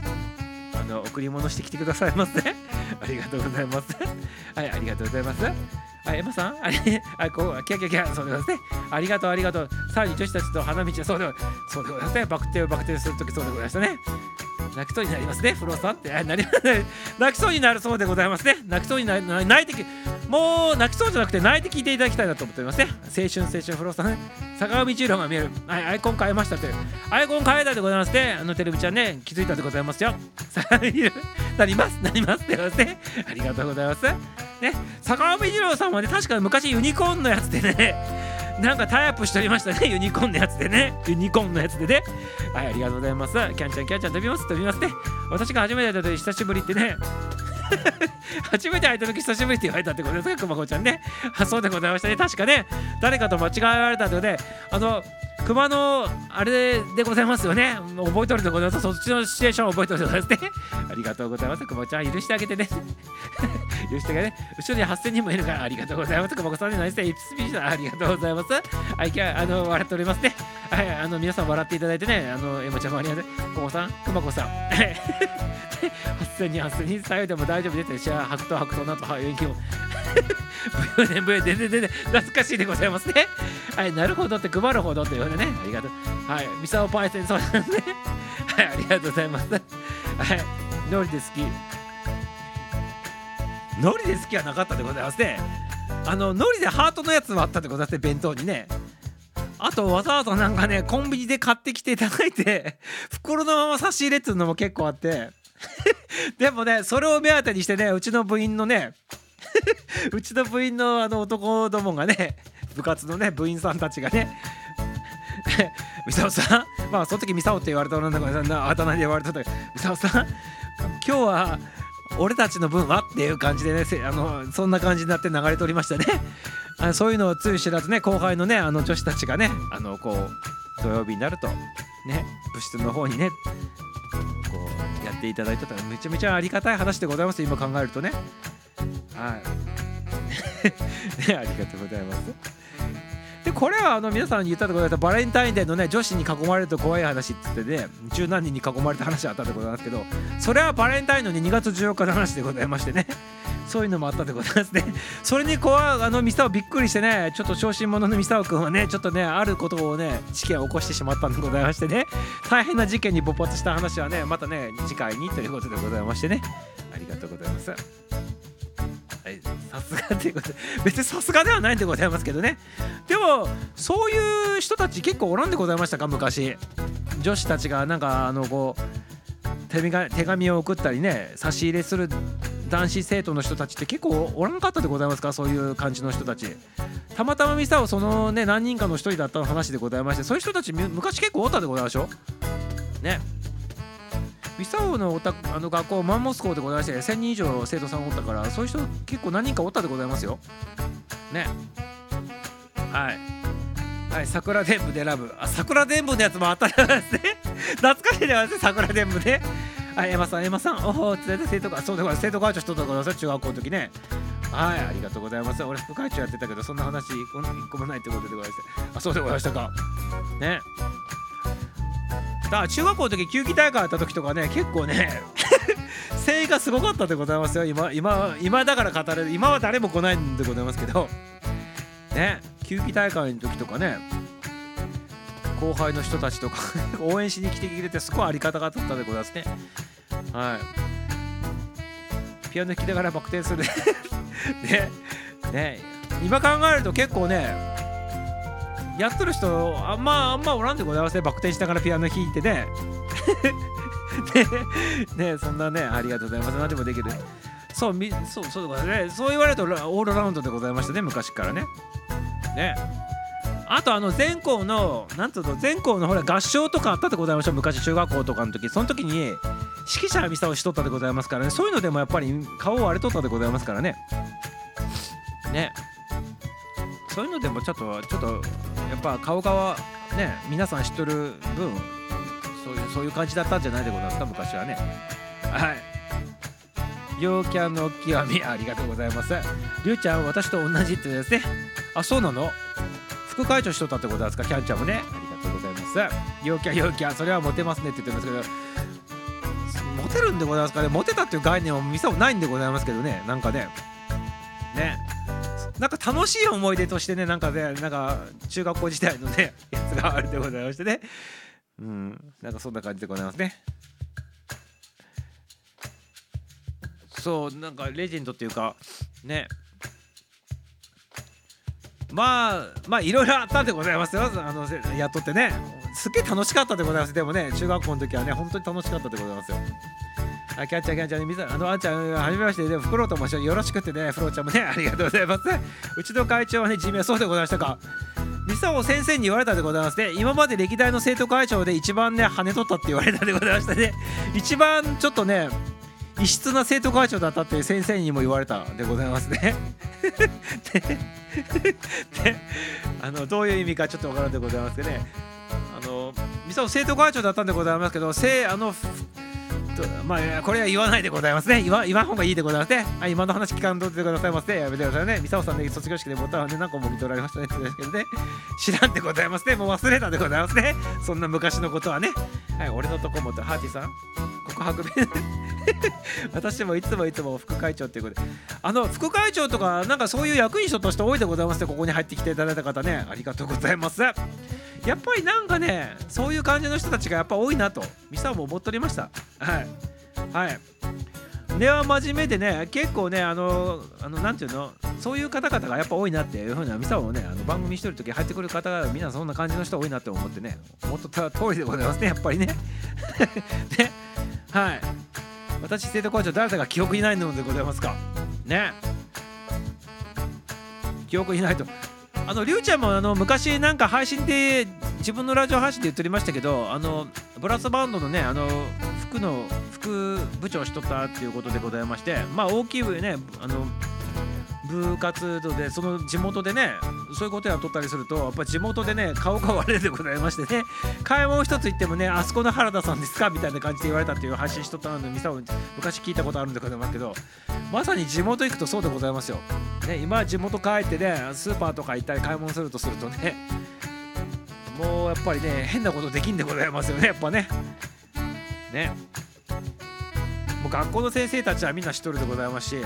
あの贈り物してきてくださいませ。ありがとうございます。はいありがとうございます。あ、エマさん？あれ、あ、こう、キャキャキャ、そうでございますね。ありがとう、ありがとう。さらに女子たちと花道、そうでそうでございますね。バク転をバク転するとき、そうでございましたね。泣きそうになりますね、フローさんって。なり泣きそうになるそうでございますね。泣きそうになる、泣いてき、もう泣きそうじゃなくて泣いて聞いていただきたいなと思っておりますね。青春、青春、フローさんね。坂上中路が見える。はい、アイコン変えましたという。アイコン変えたでございますね。あのテレビちゃんね、気づいたでございますよ。さあ、なりますなりますって言われてありがとうございますね坂上二郎さんはね確か昔ユニコーンのやつでね なんかタイアップしておりましたねユニコーンのやつでね。ユニコーンのやつでね。はいありがとうございます。キャンちゃんキャンちゃん飛びます飛びますね私が初めて会った時久しぶりってね。初めて会った時久しぶりって言われたってことですかくまこちゃんね。あ そうでございましたね。確かね。誰かと間違えられたので。あの熊のあれでございますよね。覚えとるでございます。そっちのシチュエーションを覚えとるでございますねありがとうございます。くまちゃん許してあげてね許してあげてね後ろに8000人もいるからありがとうございます。くまこさんに何してイプスピーチだありがとうございます。はい今日あの笑っておりますね。はいあの皆さん笑っていただいてねあのエモちゃんもありがとう。くまさんくまこさん。8000人8000人さよでも大丈夫ですよ。白桃白桃なんとは元気をブヨネブヨでででで懐かしいでございますね。はいなるほどって配るほどって言われね。ありがとう。はいミサオパイセンそうなんですね。はいありがとうございます。はいノリで好き。ノリで好きはなかったでございますね。あのノリでハートのやつもあったでございますね弁当にね。あとわざわざなんかねコンビニで買ってきていただいて 袋のまま差し入れっていうのも結構あって。でもねそれを目当てにしてねうちの部員のね うちの部員のあの男どもがね部活のね部員さんたちがねミサオさんまあその時ミサオって言われた女の子があだ名で言われたんだけどミサオさん今日は俺たちの分はっていう感じでねあのそんな感じになって流れておりましたね。あのそういうのをつゆ知らずね後輩のねあの女子たちがねあのこう土曜日になるとね部室の方にねこうやっていただいてたらめちゃめちゃありがたい話でございます。今考えるとね。はい。ねありがとうございます。でこれはあの皆さんに言ったでございますバレンタインデーのね女子に囲まれると怖い話って言ってね十何人に囲まれた話あったでございますけどそれはバレンタインの、ね、2月14日の話でございましてね。そういうのもあったでございますね。それにこうあのミサオびっくりしてねちょっと小心者のミサオくんはねちょっとねあることをね事件を起こしてしまったんでございましてね。大変な事件に勃発した話はねまたね次回にということでございましてね。ありがとうございます。さすがということで 別にさすがではないんでございますけどね。でもそういう人たち結構おらんでございましたか昔。女子たちがなんかあのこう手紙を送ったりね差し入れする男子生徒の人たちって結構おらんかったでございますかそういう感じの人たち。たまたまミサオそのね何人かの一人だったの話でございましてそういう人たち昔結構おったでございましょ？ね。ミサオのおたあの学校マンモス校でございまして1000人以上生徒さんおったからそういう人結構何人かおったでございますよ。ね。はい。はい桜伝部でラブ。あ桜伝部のやつもあったんですね。懐かしいでございますね桜伝部ね。はいエマさんエマさんおお連れて生徒会そうでございます生徒会長しとったでございます中学校の時ね。はいありがとうございます。俺副会長やってたけどそんな話一個もないってことでございますあそうでございましたか。ね。だ中学校の時球技大会やった時とかね結構ね 声援がすごかったでございますよ。今今今だから語れる。今は誰も来ないんでございますけど。ね球技大会の時とかね後輩の人たちとか 応援しに来てくれてすごいあり方があったでございますね。はい。ピアノ弾きながらバク転する。ねね。今考えると結構ねやってる人あんまあんまおらんでございますね。バク転しながらピアノ弾いてね。ねねそんなねありがとうございます。何でもできる。そうみそうそうね。そう言われるとラオールラウンドでございましたね昔からね。ね。あとあの全校のなんつうの全校のほら合唱とかあったでございましょう昔中学校とかの時。その時に指揮者ミサをしとったでございますからね。そういうのでもやっぱり顔を割れとったでございますからね。ねそういうのでもちょっとちょっとやっぱ顔がね皆さん知っとる分そういうそういう感じだったんじゃないでございますか昔はね。はい。陽キャの極みありがとうございます。りゅうちゃん私と同じってですね。あそうなの？副会長しとったってことですか？キャンちゃんもね。ありがとうございます。陽キャ陽キャそれはモテますねって言ってますけど。モテるんでございますかね？モテたっていう概念はミサもないんでございますけどね。なんかね。ね。なんか楽しい思い出としてねなんかねなんか中学校時代のねやつがあるでございましてね。うんなんかそんな感じでございますね。そうなんかレジェンドっていうかね。まあまあいろいろあったんでございますよ。あのやっとってね。すっげえ楽しかったでございます。でもね中学校の時はね本当に楽しかったでございますよ。あキャッチャーキャッチャーねみさあのあんちゃんはじめましてでフクロウと申します。よろしくってねフローちゃんもね ありがとうございます。うちの会長はね地名そうでございましたかミサオ先生に言われたでございますね。今まで歴代の生徒会長で一番ね跳ね取ったって言われたでございましたね。一番ちょっとね異質な生徒会長だったって先生にも言われたでございますね。であのどういう意味かちょっとわからんでございますけどね。あのミサオ生徒会長だったんでございますけどせあのまあこれは言わないでございますね。言わ言わん方がいいでございますね。はい今の話聞かんとってくださいませ。やめてくださいね。ミサオさんね卒業式でボタンはね何個も見とられましたね。ですけどね知らんでございますね。もう忘れたでございますね。そんな昔のことはね。はい俺のとこもとハーティさん。告白弁 私もいつもいつも副会長っていうことであの副会長とかなんかそういう役員者として多いでございますねここに入ってきていただいた方ねありがとうございます。やっぱりなんかねそういう感じの人たちがやっぱ多いなとミサも思っておりました。はい。はい。根は真面目でね結構ねあのあのなんていうのそういう方々がやっぱ多いなっていうふうなミサもねあの番組してる時入ってくる方がみんなそんな感じの人多いなって思ってね思っとった通りでございますねやっぱりね。で はい。私生徒校長誰だか記憶にないのでございますか？ね。記憶にないと。あのりゅうちゃんもあの昔なんか配信で自分のラジオ配信で言っておりましたけどあのブラスバンドのねあの服の副部長しとったっていうことでございましてまあ大きいねあの部活動でその地元でねそういうことやっとったりするとやっぱ地元でね顔が悪いでございましてね買い物一つ行ってもねあそこの原田さんですかみたいな感じで言われたっていう配信しとったので昔聞いたことあるんでございますけどまさに地元行くとそうでございますよ。ね、今地元帰ってねスーパーとか行ったり買い物するとするとねもうやっぱりね変なことできんでございますよねやっぱね。ね。もう学校の先生たちはみんな知っとるでございますし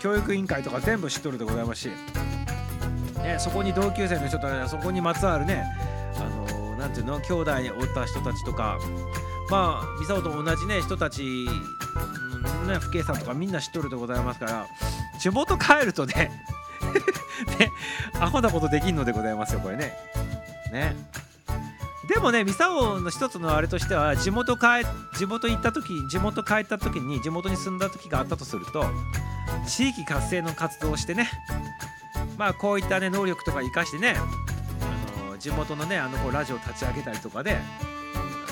教育委員会とか全部知っとるでございますし、ね、そこに同級生の人とかそこにまつわるねあのなんていうの兄弟におった人たちとかまあミサオと同じね人たちうんね父兄さんとかみんな知っとるでございますから地元帰るとね ねアホなことできんのでございますよこれね。ね。でもね、ミサオの一つのあれとしては、地元帰地元行った時地元帰った時に、地元に住んだ時があったとすると、地域活性の活動をしてね、まあこういったね、能力とか生かしてね、あの地元のね、あのこうラジオ立ち上げたりとかで、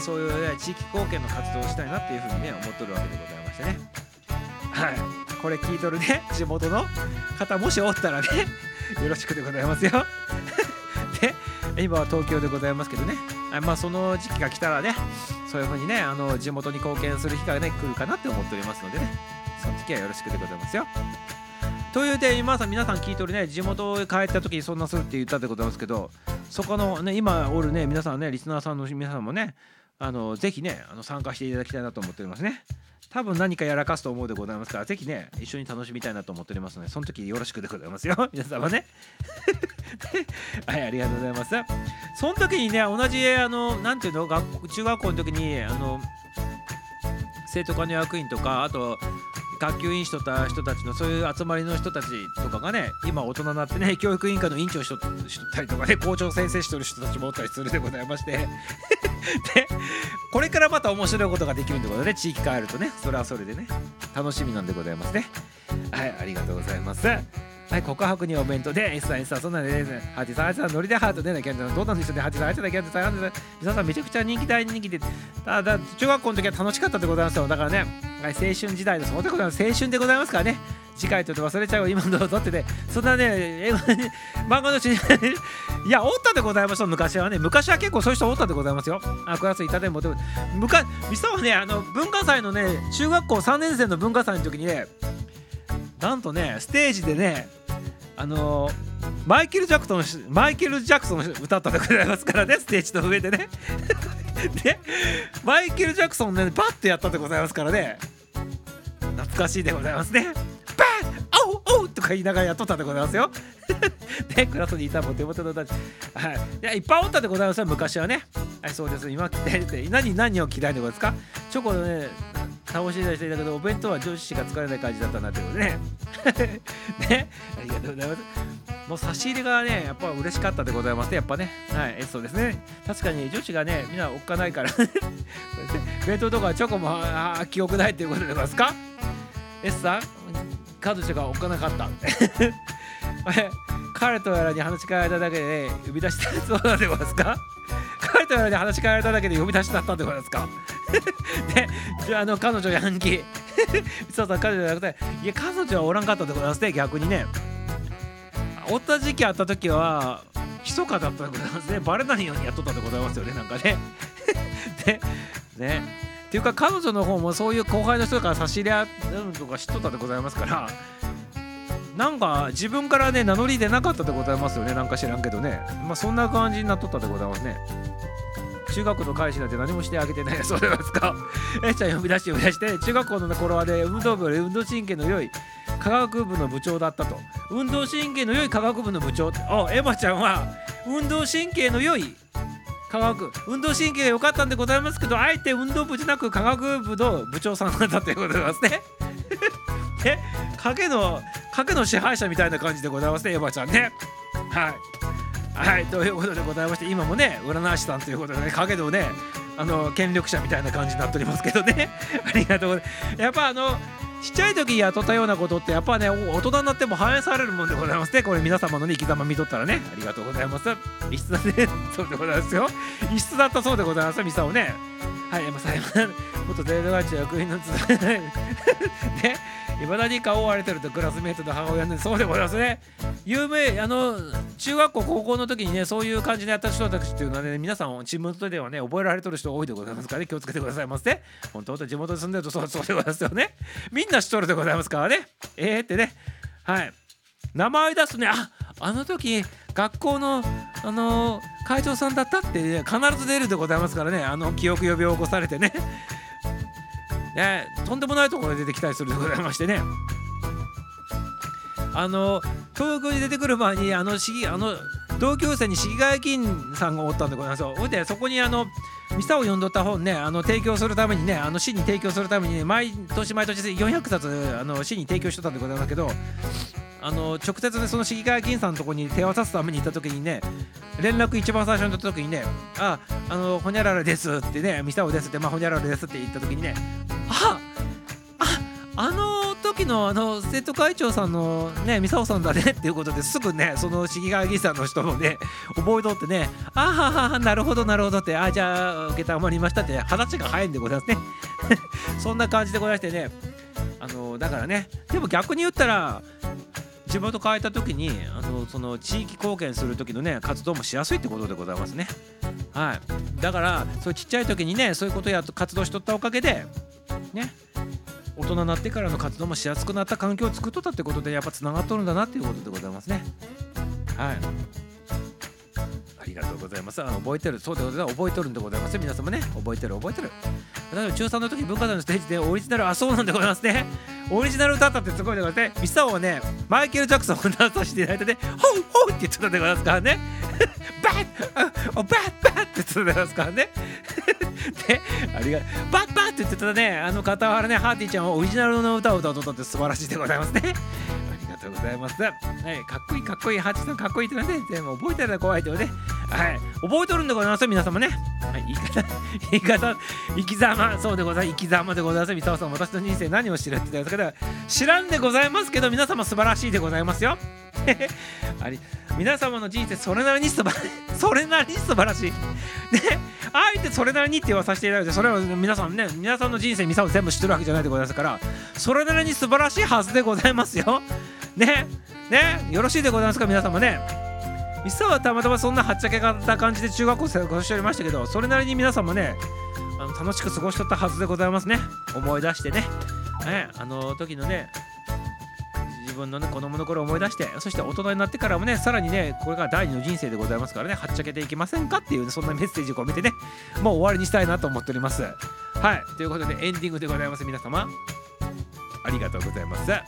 そういう、ね、地域貢献の活動をしたいなっていうふうにね、思っとるわけでございましてね。はい。これ聞いとるね、地元の方、もしおったらね、よろしくでございますよ。今は東京でございますけどね。まあその時期が来たらねそういう風にねあの地元に貢献する日がね来るかなって思っておりますのでねその時はよろしくでございますよ。というで今さ皆さん聞いておるね地元へ帰った時にそんなするって言ったでございますけどそこのね今おるね皆さんねリスナーさんの皆さんもねあのぜひねあの参加していただきたいなと思っておりますね。多分何かやらかすと思うでございますから、是非ね、一緒に楽しみたいなと思っておりますので、その時よろしくでございますよ。皆様ね。はい、ありがとうございます。その時にね、同じ、あの、何ていうの、学中学校の時に、あの、生徒会の役員とか、あと、学級委員しとった人たちのそういう集まりの人たちとかがね今大人になってね教育委員会の委員長しとったりとかね校長先生しとる人たちもおったりするでございまして。でこれからまた面白いことができるんでございますね。地域変えるとね。それはそれでね。楽しみなんでございますね。はいありがとうございます。はい、告白にお弁当で、S さん、S さん、そんなんでね、ハチさん、ハチさん、ノリでハートでね、キャンディーさん、どうなんでしょうね、ハチさん、ハチさん、キャンディーさん、ハチさん、皆さん、めちゃくちゃ人気、大人気で、ただ、中学校の時は楽しかったでございますよ。だからね、はい、青春時代のそうでございます。青春でございますからね。次回とって忘れちゃうよ今のだってねそんなね英語に漫画のしいやおったでございますよ昔はね昔は結構そういう人おったでございますよあクラスいたでもでも昔ミサはねあの文化祭のね中学校3年生の文化祭の時にねなんとねステージでねあのーマイケル・ジャクソンマイケル・ジャクソン歌ったでございますからねステージの上でね。でマイケル・ジャクソンねバッてやったでございますからね。懐かしいでございますね。とか言いながらやっとったでございますよ。で クラスにいたも手元のたちはい。いやいっぱいおったでございます。よ昔はね。はいそうです。今着てて何何を着たいでございますか？チョコのね倒し出していたけどお弁当は上司しか使えない感じだったなってことね。ねありがとうございます。もう差し入れがねやっぱ嬉しかったでございますねやっぱね。はいそうですね。確かに女子がねみんなおっかないから。弁当とかチョコもああ記憶ないっていうことでございますか？S さん？彼女がおかなかった。彼とやらに話し替えただけで、ね、呼び出したそうなんでございますか？彼とやらに話し替えただけで呼び出しだったんでございますか？であの彼女ヤンキー。そうそう彼女じゃなくていや彼女はおらんかったでございますね逆にね。おった時期あった時は密かだったでございますね。バレないようにやっとったでございますよねなんかね。でねっていうか彼女の方もそういう後輩の人から差し入れあるとか知っとったでございますからなんか自分からね名乗り出なかったでございますよねなんか知らんけどね。まあそんな感じになっとったでございますね。中学の彼氏なんて何もしてあげてないそうですか。えちゃん呼び出して呼び出して。中学校の頃はね運動部で運動神経の良い科学部の部長だったと。運動神経の良い科学部の部長あエマちゃんは運動神経の良い科学。運動神経が良かったんでございますけどあえて運動部じゃなく科学部の部長さんだったということでございますね。え？影の影の支配者みたいな感じでございますねエマちゃんね。はい。はいということでございまして今もね占い師さんということでね影のねあの権力者みたいな感じになっておりますけどね。ありがとうございます。やっぱあのちっちゃい時に雇ったようなことってやっぱね大人になっても反映されるもんでございますね。これ皆様のね生き様見とったらね。ありがとうございます。異質だね。そうでございますよ。異質だったそうでございます。ミサをね。はい山さん元デートガチ役員のつね。いまだに顔を追われてるとクラスメートの母親ねそうでございますね。有名あの中学校高校の時にねそういう感じでやった人たちっていうのはね皆さん地元ではね覚えられてる人多いでございますからね。気をつけてくださいませ、ね、本当地元で住んでるとそうそうでございますよねみんな知っとるでございますからね。えー、ってね。はい。名前出すね。ああの時学校のあの会長さんだったって、ね、必ず出るでございますからね。あの記憶呼び起こされてね。ねとんでもないところに出てきたりするでございましてねあの東京に出てくる前にあの市議あの同級生に市議会議員さんがおったんでございますよ。ほいでそこにあのミサを読んどった本ねあの提供するためにねあの市に提供するために、ね、毎年毎年400冊あの市に提供してたんでございますけどあの直接ねその市議会議員さんのところに手を渡すために行った時にね連絡一番最初に取った時にね「ああのほにゃららです」ってね「ミサオです」って「まあほにゃららです」って言った時にね「あああの時のあの生徒会長さんのねミサオさんだね っていうことですぐねその市議会議員さんの人もね覚えとってね「あはははなるほどなるほど」って「あじゃあ承りました」って話が早いんでございますね。そんな感じでございましてねあのだからねでも逆に言ったら地元変えた時にあのその地域貢献する時のね活動もしやすいってことでございますね。はい。だからそうちっちゃい時にねそういうことや活動しとったおかげでね大人になってからの活動もしやすくなった環境を作っとったってことでやっぱつながっとるんだなっていうことでございますね。はい。りがとうございます。あの覚えてる、そうでございます。覚えとるんでございます皆様ね。覚えてる、覚えてる。例えば中3の時文化財のステージでオリジナル、あ、そうなんでございますね。オリジナル歌ったってすごいでございますね。ミサオはね、マイケル・ジャクソンを歌わさせていただいてね、ホウホウって言ってたでございますからね。バッバッバッって言ってたでございますからね。で、ありがバッバッって言ってたね、あの傍らね、ハーティーちゃんはオリジナルの歌を歌うとって素晴らしいでございますね。でございます。はい、かっこいいかっこいい、ハチさんかっこいいってね、全部覚えてるら怖いってことね。はい、覚えとるんでございます皆様ね。はい、言い方、言い方、生き様、そうでございます。生き様でございます。三沢さん、私の人生何を知るって言ったんですけど、知らんでございますけど、皆様素晴らしいでございますよ。あり皆様の人生それなりに素晴らしい。それなりに素晴らしい。ねあえてそれなりにって言わさせていただいてそれは皆さんね皆さんの人生皆さん全部知ってるわけじゃないでございますからそれなりに素晴らしいはずでございますよ。ねねよろしいでございますか皆様ね。ミサはたまたまそんなはっちゃけた感じで中学校生活しておりましたけどそれなりに皆さんもねあの楽しく過ごしとったはずでございますね。思い出してね。ねあの時のね自分のね子供の頃を思い出してそして大人になってからもねさらにねこれが第二の人生でございますからねはっちゃけていきませんかっていう、ね、そんなメッセージを込めてねもう終わりにしたいなと思っております。はい。ということでエンディングでございます。皆様ありがとうございます。は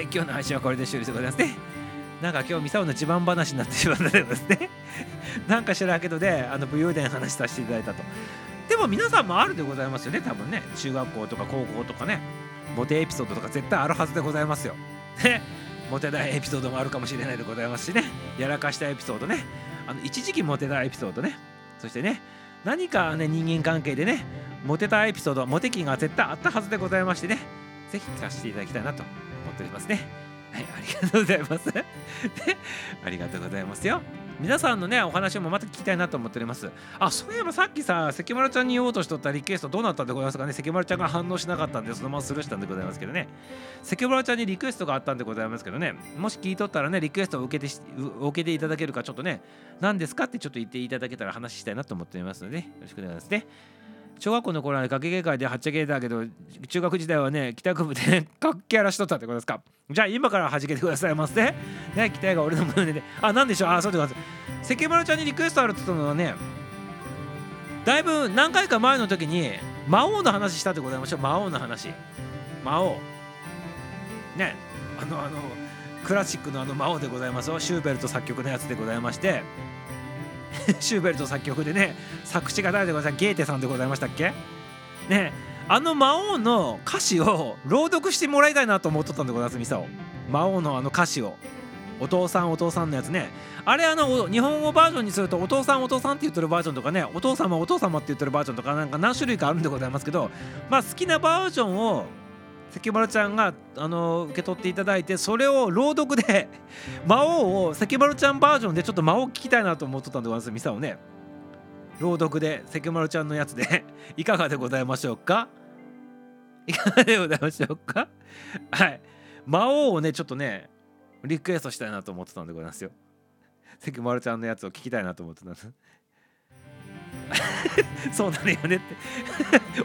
い。今日の配信はこれで終了でございますね。なんか今日ミサオの自慢話になってしまったようですね。なんか知らんけどねあの武勇伝話させていただいたと。でも皆さんもあるでございますよね。多分ね。中学校とか高校とかね。モテエピソードとか絶対あるはずでございますよ。ね。モテないエピソードもあるかもしれないでございますしね。やらかしたエピソードね。あの一時期モテたエピソードね。そしてね何かね人間関係でねモテたエピソードモテ期が絶対あったはずでございましてね。ぜひ聞かせていただきたいなと思っておりますね。はいありがとうございます。でありがとうございますよ。皆さんのねお話もまた聞きたいなと思っております。あそういえばさっきさ関丸ちゃんに言おうとしとったリクエストどうなったんでございますかね？関丸ちゃんが反応しなかったんでそのままスルーしたんでございますけどね。関丸ちゃんにリクエストがあったんでございますけどね。もし聞いとったらねリクエストを受けて受けていただけるかちょっとね何ですかってちょっと言っていただけたら話したいなと思っておりますので、よろしくお願いしますね。小学校の頃はね学芸会ではっちゃけだけど中学時代はね帰宅部でねかっけやらしとったってことですか。じゃあ今からはじけてくださいませね期待が俺の胸で。あなんでしょう？あそうでございます。関丸ちゃんにリクエストあるって言ったのはねだいぶ何回か前の時に魔王の話したってございましょう。魔王の話。魔王。ねあのあのクラシックのあの魔王でございますよ。シューベルト作曲のやつでございまして。シューベルト作曲でね作詞が誰でございます？ゲーテさんでございましたっけ？ねあの魔王の歌詞を 朗読してもらいたいなと思っとったんでございますミサオ。魔王のあの歌詞を。お父さんお父さんのやつね。あれあの日本語バージョンにするとお父さんお父さんって言ってるバージョンとかねお父様お父様って言ってるバージョンとかなんか何種類かあるんでございますけどまあ好きなバージョンを関丸ちゃんがあの受け取っていただいてそれを朗読で 魔王を関丸ちゃんバージョンでちょっと魔王聞きたいなと思っとったんでございます。ミサをね。朗読で関丸ちゃんのやつで。いかがでございましょうか？いかがでございましょうか？はい。魔王をねちょっとねリクエストしたいなと思ってたんでございますよ。関丸ちゃんのやつを聞きたいなと思ってたんです。そうなるよねって。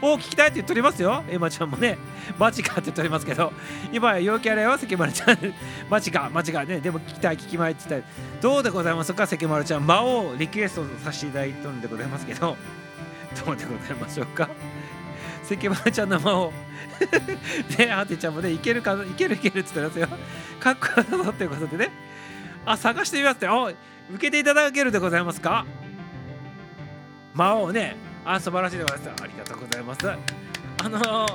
お聞きたいって言っておりますよ。エマちゃんもね。マジかって言っておりますけど。今や陽気あれは関丸ちゃん。マジかマジか。ねでも聞きたい聞きまいって言った。らどうでございますか関丸ちゃん。魔王リクエストさせていただいてるんでございますけど。どうでございましょうか。関丸ちゃんの魔王。でアーティちゃんもねいけるかいけるいけるって言ってますよ。かっこよさそうということでね。あ探してみますって。お受けていただけるでございますか？魔王ね。あ素晴らしいでございます。ありがとうございます。あの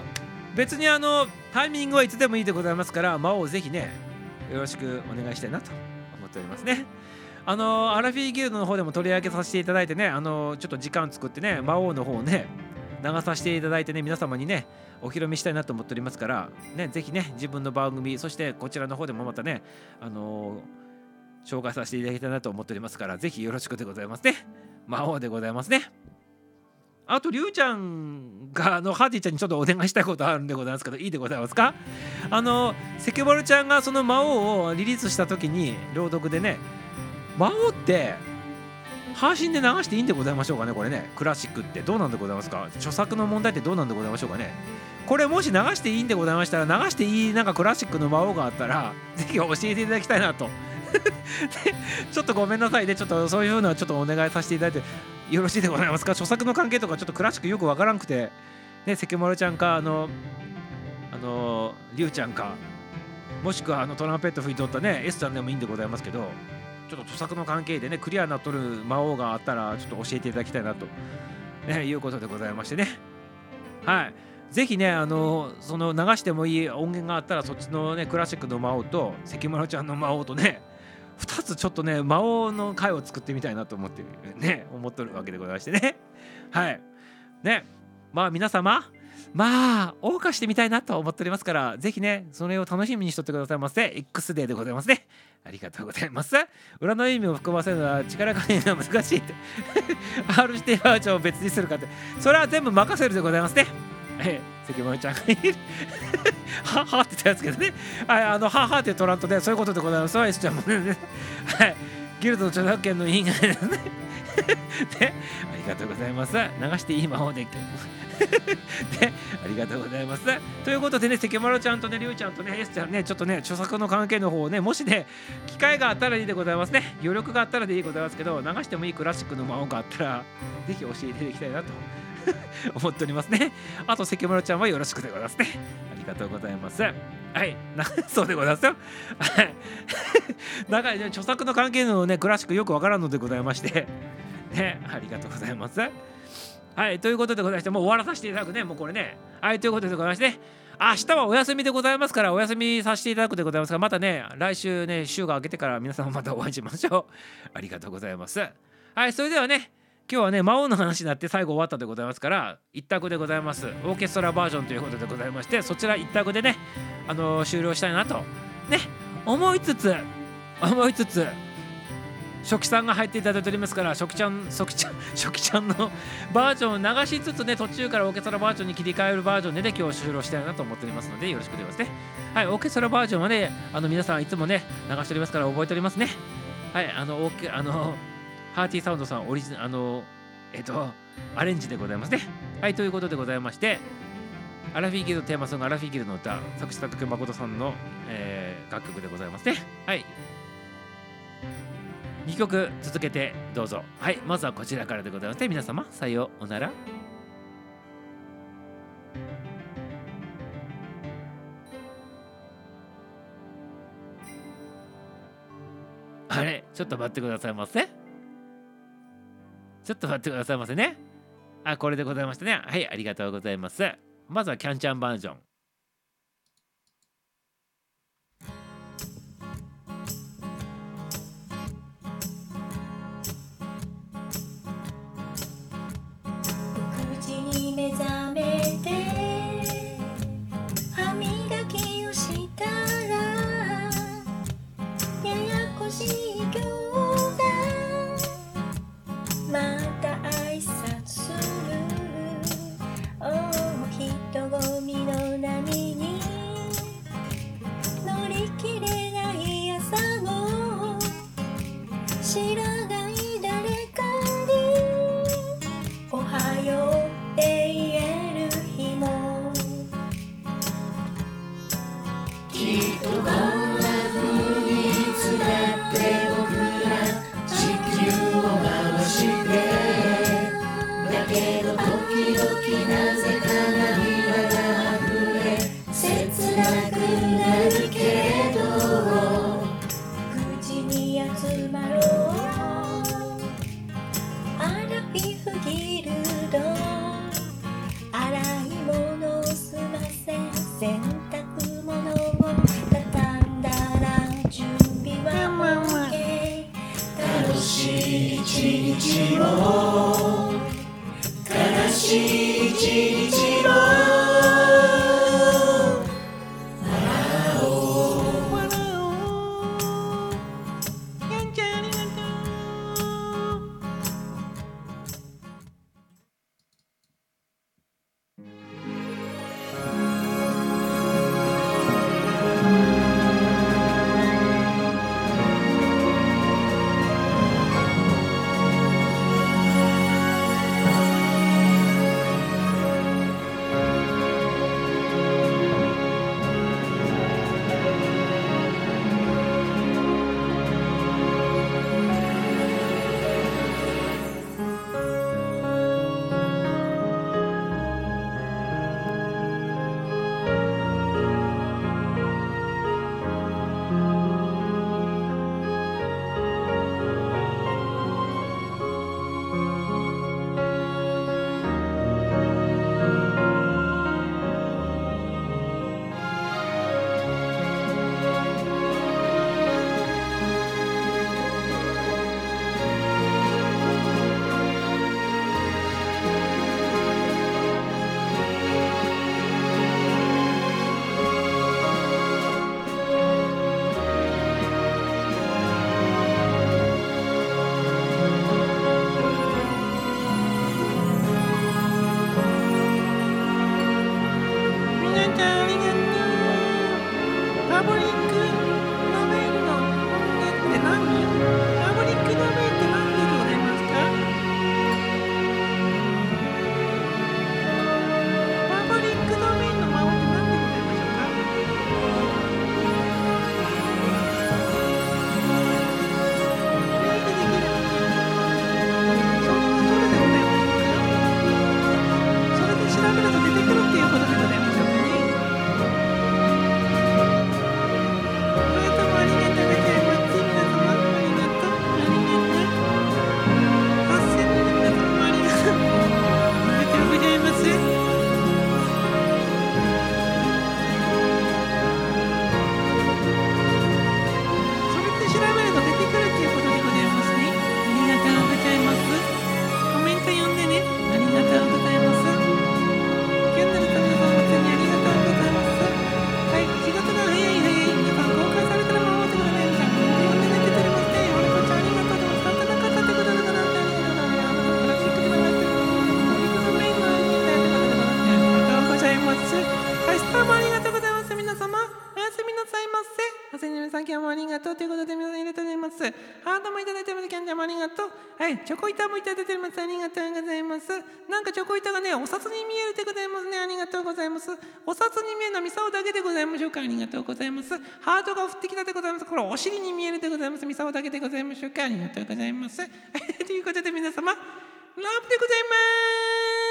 別にあのタイミングはいつでもいいでございますから魔王ぜひねよろしくお願いしたいなと思っておりますね。あのアラフィーギルドの方でも取り上げさせていただいてねあのちょっと時間作ってね魔王の方をね流させていただいてね皆様にねお披露目したいなと思っておりますからねぜひね自分の番組そしてこちらの方でもまたねあのー紹介させていただきたいなと思っておりますからぜひよろしくでございますね。魔王でございますね。あとりゅうちゃんがあのハーティちゃんにちょっとお願いしたいことあるんでございますけどいいでございますか？あの関丸ちゃんがその魔王をリリースした時に朗読でね魔王って配信で流していいんでございましょうかねこれね。クラシックって。どうなんでございますか？著作の問題ってどうなんでございましょうかね？これもし流していいんでございましたら流していいなんかクラシックの魔王があったらぜひ教えていただきたいなと ちょっとごめんなさいね。ちょっとそういうのはちょっとお願いさせていただいて。よろしいでございますか？著作の関係とかちょっとクラシックよくわからんくて。ね関丸ちゃんかあのあのりゅうちゃんか。もしくはあのトランペット吹いとったね S ちゃんでもいいんでございますけど。ちょっと著作の関係でねクリアなっとる魔王があったらちょっと教えていただきたいなと、ね、いうことでございましてね。はい。ぜひねあのその流してもいい音源があったらそっちのねクラシックの魔王と関丸ちゃんの魔王とね2つちょっとね魔王の回を作ってみたいなと思ってね思っとるわけでございましてね。はい。ね。まあ皆様まあ謳歌してみたいなと思っておりますからぜひねそれを楽しみにしとってくださいませ。X デーでございますね。ありがとうございます。裏の意味を含ませるのは力加減が難しいって。R 指定バージョンを別にするかって。それは全部任せるでございますね。ええ関丸ちゃんがいる。ははって言ったやつけどね。はいあのははって取らんとねそういうことでございます。わ S ちゃんもね。はい。ギルドの著作権の委員会ですねねありがとうございます。流していい魔法でねありがとうございます。ということでね関丸ちゃんとねりゅうちゃんとね S ちゃんねちょっとね著作の関係の方をねもしね機会があったらいいでございますね。余力があったらでいいでございますけど流してもいいクラシックの魔法があったらぜひ教えていただきたいなと。思っておりますね。あと関村ちゃんはよろしくでございますね。ありがとうございます。はい、な そうでございますよ。はい。なんか、ね、著作の関係のね、クラシックよくわからんのでございまして、ね、ありがとうございます。はい、ということでございまして、もう終わらさせていただくね、もうこれね。はい、ということでございまして、明日はお休みでございますから、お休みさせていただくでございますが、またね、来週ね、週が明けてから皆さんまたお会いしましょう。ありがとうございます。はい、それではね、今日はね、魔王の話になって最後終わったでございますから、一択でございます。オーケストラバージョンということでございまして、そちら一択でね、あのー終了したいなと、ね、思いつつ、思いつつ、初期さんが入っていただいておりますから初期ちゃん初期ちゃん 初期ちゃんのバージョンを流しつつね途中からオーケストラバージョンに切り替えるバージョンでね今日終了したいなと思っておりますのでよろしくお願いしますねはいオーケストラバージョンはねあの皆さんいつもね流しておりますから覚えておりますねはいあのオーケあのハーティーサウンドさんオリジナルあのえっとアレンジでございますね。はいということでございましてアラフィーギルドテーマソングアラフィーギルの歌作詞作曲誠さんの、えー楽曲でございますね。はい。2曲続けてどうぞ。はいまずはこちらからでございますね。皆様さようなら。あれちょっと待ってくださいませちょっと待ってくださいませね。あこれでございましたね。はいありがとうございます。まずはキャンチャンバージョン。目覚チョコ板もいただいてます。ありがとうございます。なんかチョコ板がねお札に見えるでございますね。ありがとうございます。お札に見えるのはミサオだけでございましょうか。ありがとうございます。ハートが降ってきたでございます。これお尻に見えるでございます。ミサオだけでございましょうかありがとうございます。ということで皆様ラブでございます。